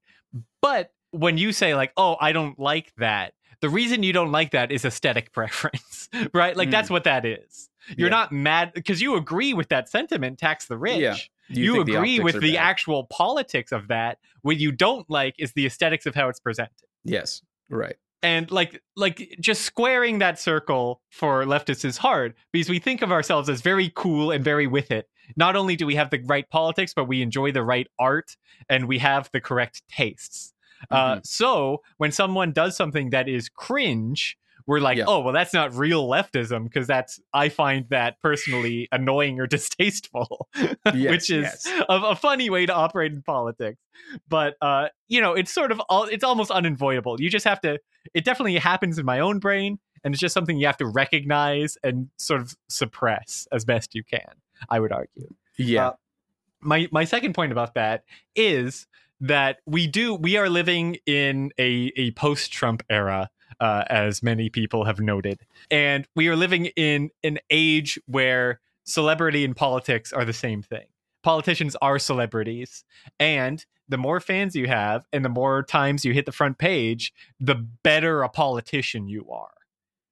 but when you say like oh i don't like that the reason you don't like that is aesthetic [LAUGHS] preference right like Mm. that's what that is you're Yeah. not mad because you agree with that sentiment tax the rich Yeah. Do you, think the agree with the bad? actual politics of that what you don't like is the aesthetics of how it's presented Yes. Right. and like like just squaring that circle for leftists is hard because we think of ourselves as very cool and very with it not only do we have the right politics but we enjoy the right art and we have the correct tastes uh, so when someone does something that is cringe we're like Yeah. oh well that's not real leftism because that's i find that personally annoying or [LAUGHS] distasteful [LAUGHS] Yes, which is yes. a, a funny way to operate in politics but uh you know it's sort of all it's almost unavoidable you just have to it definitely happens in my own brain and it's just something you have to recognize and sort of suppress as best you can i would argue Yeah. uh, my my second point about that is that we do we are living in a a post Trump era uh, as many people have noted. And we are living in an age where celebrity and politics are the same thing. Politicians are celebrities. And the more fans you have and the more times you hit the front page the better a politician you are.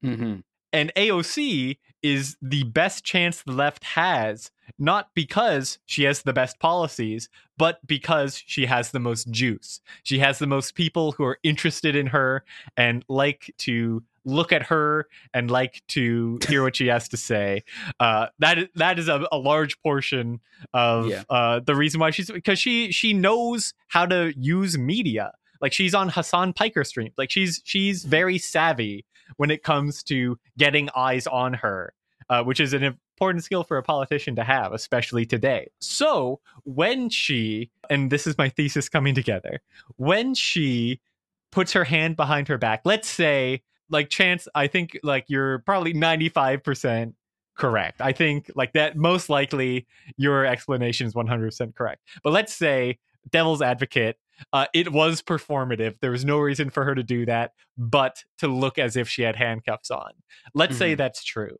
Hmm and AOC is the best chance the left has, not because she has the best policies, but because she has the most juice. She has the most people who are interested in her and like to look at her and like to hear what she has to say. Uh, that is that is a, a large portion of Yeah. uh, the reason why she's because she she knows how to use media. Like she's on Hasan Piker stream. Like she's she's very savvy when it comes to getting eyes on her, uh, which is an important skill for a politician to have, especially today. So when she, and this is my thesis coming together, when she puts her hand behind her back, let's say, like Chance, I think like you're probably 95% correct. I think like that most likely your explanation is 100% correct. But let's say devil's advocate uh, it was performative. There was no reason for her to do that, but to look as if she had handcuffs on. Let's say Mhm. that's true.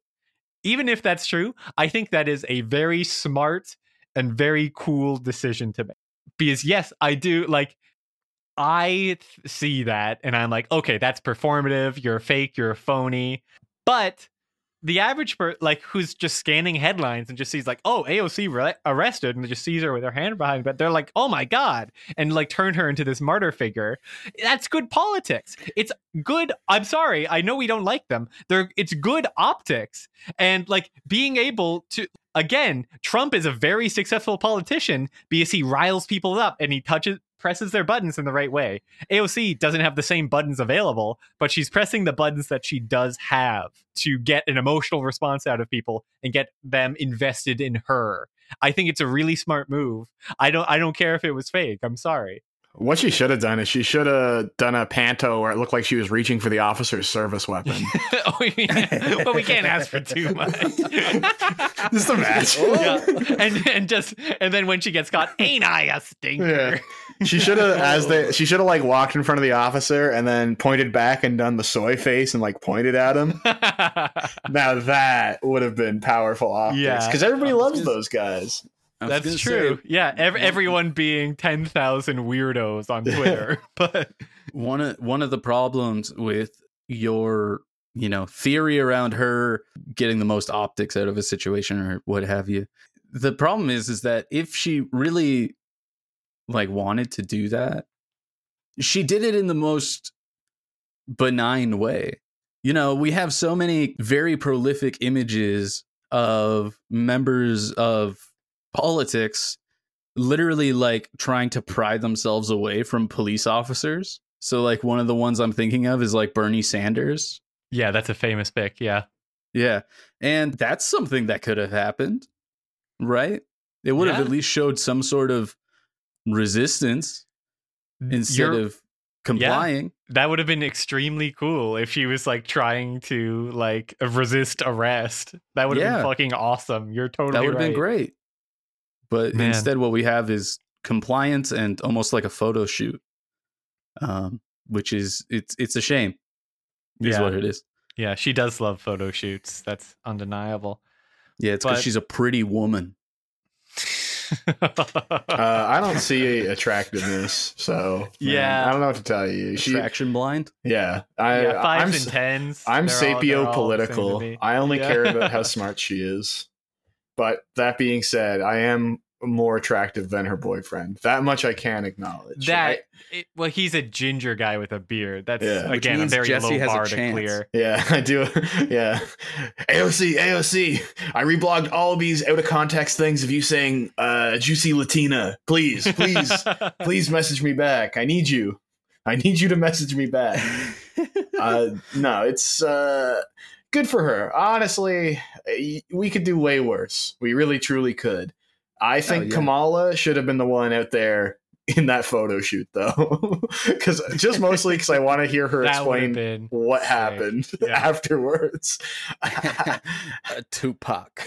Even if that's true, I think that is a very smart and very cool decision to make. Because, yes, I do like, I th- see that and I'm like, okay, that's performative. You're fake. You're a phony. But the average per like who's just scanning headlines and just sees like oh AOC re- arrested and just sees her with her hand behind but they're like oh my god and like turn her into this martyr figure. That's good politics. It's good I'm sorry I know we don't like them. They're it's good optics. And like being able to again Trump is a very successful politician because he riles people up and he touches presses their buttons in the right way AOC doesn't have the same buttons available, but she's pressing the buttons that she does have to get an emotional response out of people and get them invested in her. I think it's a really smart move. I don't I don't care if it was fake. I'm sorry. What she should have done is she should have done a panto where it looked like she was reaching for the officer's service weapon. [LAUGHS] oh, yeah. but we can't ask for too much. [LAUGHS] Just a match. [LAUGHS] yeah. And and just and then when she gets caught, ain't I a stinker? Yeah. She should have, as they, she should have like walked in front of the officer and then pointed back and done the soy face and like pointed at him. Now that would have been powerful optics Yeah. because everybody loves gonna- those guys. That's true. say, yeah, ev- everyone being 10,000 weirdos on [LAUGHS] Twitter. [LAUGHS] but one of one of the problems with your you know theory around her getting the most optics out of a situation or what have you the problem is is that if she really like wanted to do that she did it in the most benign way you know we have so many very prolific images of members of politics literally like trying to pry themselves away from police officers. So like one of the ones I'm thinking of is like Bernie Sanders. yeah, that's a famous pick. Yeah. Yeah. And that's something that could have happened, right? It would have at least showed some sort of resistance instead You're- of complying. that would have been extremely cool if she was like trying to like resist arrest. That would have Yeah. been fucking awesome. You're totally that would have been great. But Man. instead what we have is compliance and almost like a photo shoot. Um, which is it's it's a shame. Is Yeah. what it is. Yeah, she does love photo shoots. That's undeniable. Yeah, it's because But- she's a pretty woman. [LAUGHS] Uh, I don't see attractiveness, so man, Yeah. I don't know what to tell you. She, Attraction blind. yeah, I, yeah, fives I'm, and tens. I'm they're all- they're all the same to sapio-political. I only Yeah. care about how [LAUGHS] smart she is. But that being said, I am more attractive than her boyfriend. That much I can acknowledge. That it, well, he's a ginger guy with a beard. That's Yeah. Again a means very Jesse low has a bar to chance. clear. Yeah, [LAUGHS] I do. Yeah. AOC, AOC. I reblogged all of these out of context things of you saying uh juicy Latina. Please, please, [LAUGHS] please message me back. I need you. I need you to message me back. [LAUGHS] Uh no, it's uh good for her. Honestly, we could do way worse. We really truly could. I oh, think yeah. Kamala should have been the one out there in that photo shoot though. [LAUGHS] Cuz just mostly cuz I want to hear her [LAUGHS] that would have explain what sick. happened [LAUGHS] Yeah. afterwards. Tupac.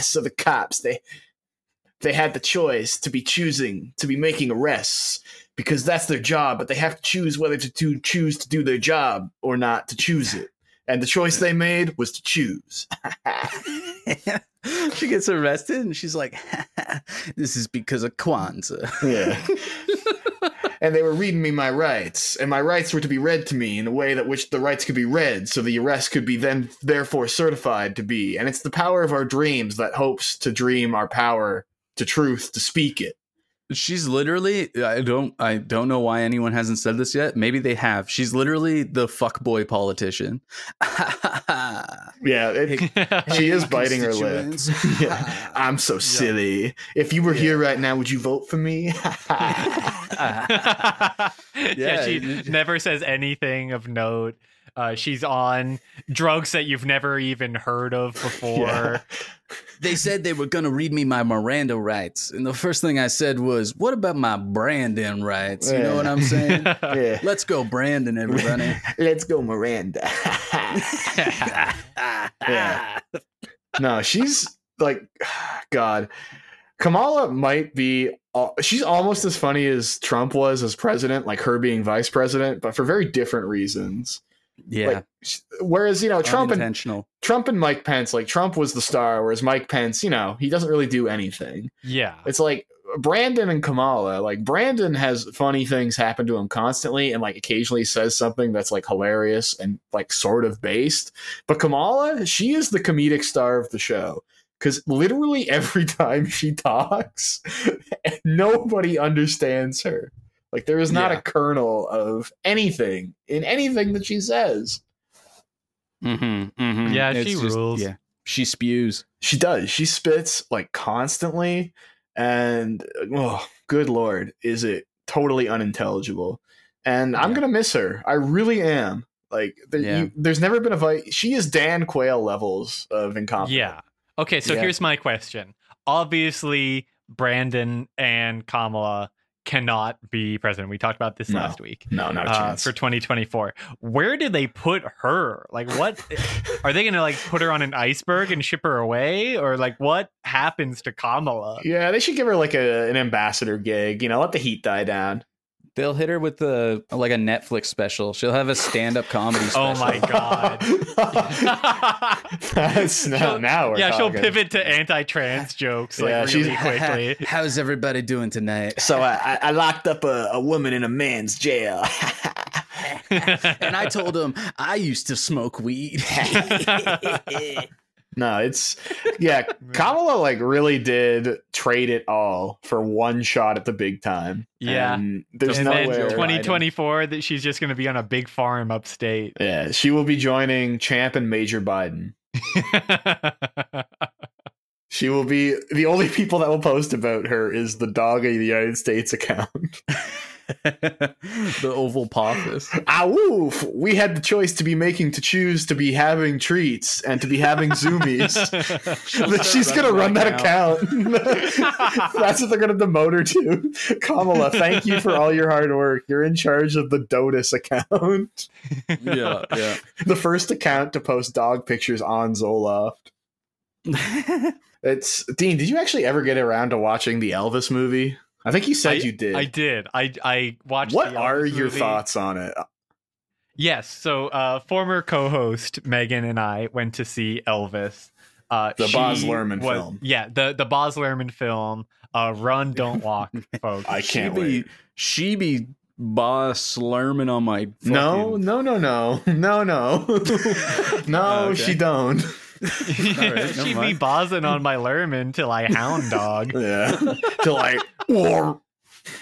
so the cops they they had the choice to be choosing to be making arrests because that's their job, but they have to choose whether to, to choose to do their job or not to choose it. And the choice they made was to choose. [LAUGHS] [LAUGHS] she gets arrested and she's like, [LAUGHS] "This is because of Kwanzaa." Yeah. and they were reading me my rights, and my rights were to be read to me in a way that which the rights could be read, so the arrest could be then therefore certified to be. And it's the power of our dreams that hopes to dream our power to truth to speak it. She's literally I don't I don't know why anyone hasn't said this yet. Maybe they have. She's literally the fuckboy politician. [LAUGHS] Yeah, it, [LAUGHS] she is biting her lip. [LAUGHS] Yeah, I'm so silly. If you were here right now, would you vote for me? yeah, Yeah, she never says anything of note. Uh, she's on drugs that you've never even heard of [LAUGHS] before. Yeah. They said they were gonna read me my Miranda rights, and the first thing I said was, "What about my Brandon rights?" You know what I'm saying? [LAUGHS] yeah. Let's go, Brandon, everybody. [LAUGHS] Let's go, Miranda. Yeah. no, she's like, [SIGHS] God. Kamala might be. She's almost as funny as Trump was as president, like her being vice president, but for very different reasons. Yeah, Like, whereas you know Trump and. Trump and Mike Pence, like Trump was the star, whereas Mike Pence, you know, he doesn't really do anything. yeah. It's like Brandon and Kamala. Like Brandon has funny things happen to him constantly, and like occasionally says something that's like hilarious and like sort of based. But Kamala, she is the comedic star of the show because literally [LAUGHS] every time she talks, [LAUGHS] nobody understands her. Like there is not Yeah. a kernel of anything in anything that she says. Mm-hmm, mm-hmm. Yeah, she rules. Yeah, she spews. She does. She spits like constantly, and oh, good lord, is it totally unintelligible? And I'm gonna miss her. I really am. Like, there, Yeah. you, there's never been a fight. She is Dan Quayle levels of incompetent. Yeah. Okay, so Yeah. here's my question. Obviously, Brandon and Kamala cannot be president. We talked about this No. last week. No, not a Uh, chance. for 2024. Where did they put her? Like, what [LAUGHS] are they gonna like put her on an iceberg and ship her away, or like what happens to Kamala? yeah, they should give her like a, an ambassador gig. You know, let the heat die down. They'll hit her with the like a Netflix special. She'll have a stand-up comedy Special. [LAUGHS] Oh my god. [LAUGHS] That's [LAUGHS] now, now we're yeah, she'll pivot to anti-trans jokes like Yeah, really she's- quickly. How's everybody doing tonight? So I, I, I locked up a, a woman in a man's jail. And I told him I used to smoke weed. No, it's [LAUGHS] yeah. Kamala like really did trade it all for one shot at the big time. Yeah. and there's and no then way. 2024 that she's just going to be on a big farm upstate. Yeah, she will be joining Champ and Major Biden. [LAUGHS] She will be the only people that will post about her is the dog of the United States account. [LAUGHS] [LAUGHS] the Oval Pothus. ah, woof! We had the choice to be making to choose to be having treats and to be having zoomies. [LAUGHS] But she's gonna run that account. [LAUGHS] That's what they're gonna demote her to. Kamala, thank you for all your hard work. You're in charge of the Dotus account, Yeah, yeah. the first account to post dog pictures on Zoloft. It's Dean. Did you actually ever get around to watching the Elvis movie? I think you said I- you did. I did. I I watched. what the are Elvis your movie. thoughts on it? Yes. So, uh, former co-host Megan and I went to see Elvis. Uh, The she Baz Luhrmann was- film. Yeah, the the Baz Luhrmann film. Uh, Run, don't walk, [LAUGHS] folks. I can't she wait. Be, she be boss slurming on my No, no, no, no, [LAUGHS] no, no, [LAUGHS] no. Okay. She don't. She'd never be buzzing on my Lerman till I hound dog. [LAUGHS] Yeah. Till I or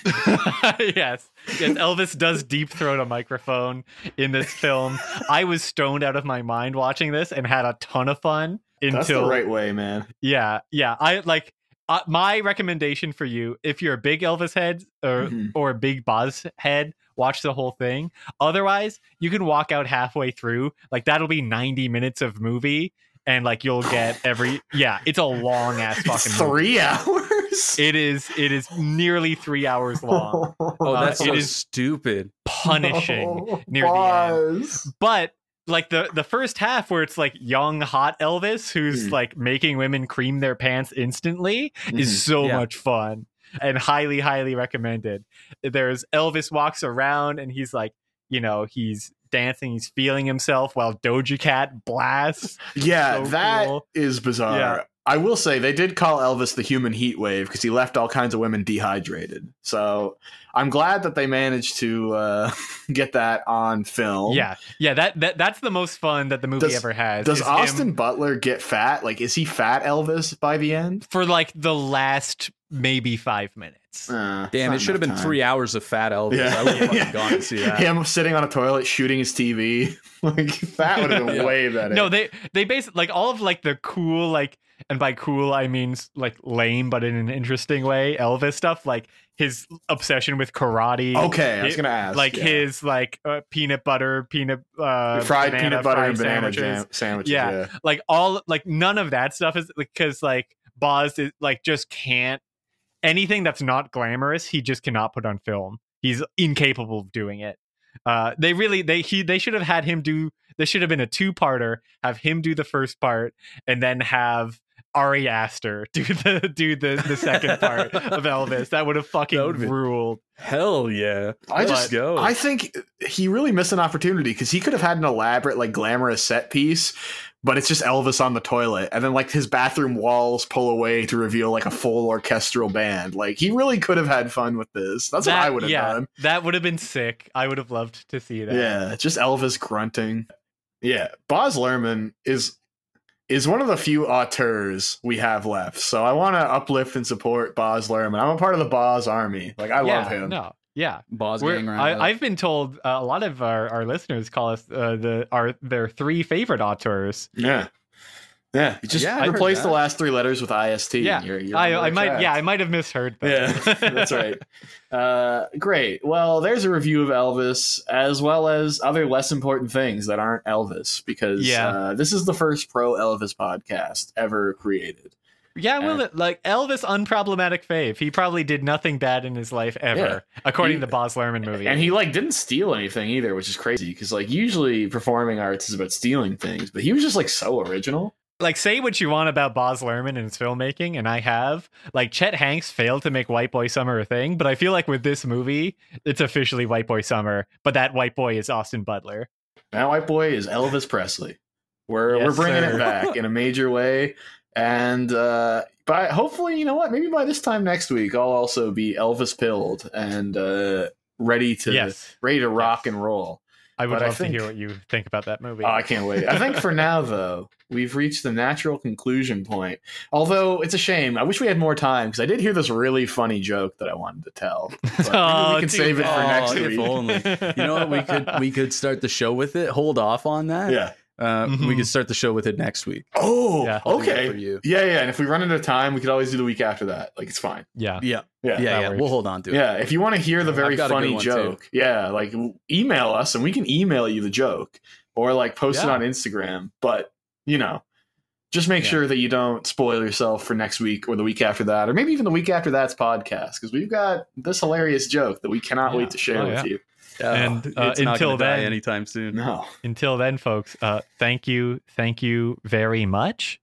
[LAUGHS] yes. Yes, Elvis does deep throat a microphone in this film. I was stoned out of my mind watching this and had a ton of fun until that's the right way, man. Yeah, yeah. I like uh, my recommendation for you if you're a big Elvis head or Mhm. or a big Buzz head, watch the whole thing. Otherwise, you can walk out halfway through. Like that'll be 90 minutes of movie and like you'll get every [LAUGHS] yeah, it's a long ass It's fucking movie. three hours. It is it is nearly 3 hours long. [LAUGHS] Oh, Uh, that's it so is- stupid. Punishing [LAUGHS] near the end. But like the the first half where it's like young hot Elvis who's Mm. like making women cream their pants instantly Mhm. is so Yeah. much fun and highly highly recommended. There's Elvis walks around and he's like, you know, he's dancing, he's feeling himself while Doja Cat blasts. [LAUGHS] Yeah, So that is cool. bizarre. Yeah. I will say they did call Elvis the human heat wave because he left all kinds of women dehydrated. So I'm glad that they managed to uh, [LAUGHS] get that on film. Yeah. Yeah, that, that that's the most fun that the movie Does- ever has. Does is him Austin Butler get fat? Like, is he fat Elvis by the end? for like the last maybe five minutes. Uh, Damn, it should have been time. three hours of fat Elvis. Yeah. I would have fucking gone to see [LAUGHS] that. Him sitting on a toilet shooting his TV. [LAUGHS] like that would have been [LAUGHS] Yeah. way better. No, they they basically like all of like the cool like and by cool I mean like lame but in an interesting way Elvis stuff like his obsession with karate. okay, I was gonna ask. like yeah. his like uh, peanut butter peanut uh fried banana peanut butter fried and banana sandwiches. jam sandwiches. Yeah. Yeah. like all like none of that stuff is because like Boz is like just can't anything that's not glamorous he just cannot put on film. He's incapable of doing it. Uh, they really they he they should have had him do. This should have been a two parter. Have him do the first part and then have Ari Aster [LAUGHS] do the do the the second part of Elvis. That would have fucking That would've ruled. Hell yeah. I Let's just go. I think he really missed an opportunity because he could have had an elaborate, like glamorous set piece, but it's just Elvis on the toilet, and then like his bathroom walls pull away to reveal like a full orchestral band. Like he really could have had fun with this. That's that, what I would have yeah, done. That would have been sick. I would have loved to see that. Yeah, just Elvis grunting. Yeah, Boz Luhrmann is is one of the few auteurs we have left. So I want to uplift and support Boz Luhrmann. I'm a part of the Boz army. Like I yeah, love him. No, yeah. Boz We're- gang I, I've been told uh, a lot of our, our listeners call us uh, the our their three favorite auteurs. Yeah. Yeah, you just Yeah, I heard replace the last three letters with ist. Yeah, You're- you're I, I might yeah I might have misheard. That. Yeah, [LAUGHS] that's right. Uh, great. Well, there's a review of Elvis, as well as other less important things that aren't Elvis, because Yeah. uh, this is the first pro Elvis podcast ever created. Yeah, well, like Elvis, unproblematic fave. He probably did nothing bad in his life ever, according He- to the Boz Luhrmann movie. And he like didn't steal anything either, which is crazy because like usually performing arts is about stealing things, but he was just like so original. like say what you want about Boz Luhrmann and his filmmaking, and I have. Like Chet Hanks failed to make White Boy Summer a thing, but I feel like with this movie, it's officially White Boy Summer. But that white boy is Austin Butler. That white boy is Elvis Presley. We're Yes, we're bringing sir. it back in a major way, and uh, by hopefully, you know what? Maybe by this time next week, I'll also be Elvis pilled and uh, ready to yes, ready to rock Yes. and roll. I would but I love think- to hear what you think about that movie. Oh, I can't wait. I think for now, though, we've reached the natural conclusion point. Although it's a shame. I wish we had more time because I did hear this really funny joke that I wanted to tell. [LAUGHS] But maybe Oh, we can too save it for bad. next Oh, if week. only. You know what? We could we could start the show with it. Hold off on that. Yeah. Uh, We Mhm. could start the show with it next week. Oh, Yeah. I'll do that okay. For you. Yeah, yeah. And if we run out of time, we could always do the week after that. Like it's fine. yeah. Yeah. Yeah. Yeah. Yeah. We'll hold on to it. Yeah, if you want to hear the very I've got a good funny one, too. joke, yeah, like email us and we can email you the joke or like post it on Instagram. But you know, just make Yeah. sure that you don't spoil yourself for next week or the week after that, or maybe even the week after that's podcast because we've got this hilarious joke that we cannot Yeah. wait to share Oh, with yeah. you. Yeah. And, uh, it's until gonna die then- anytime soon. No, Until then, folks, uh, thank you, thank you very much.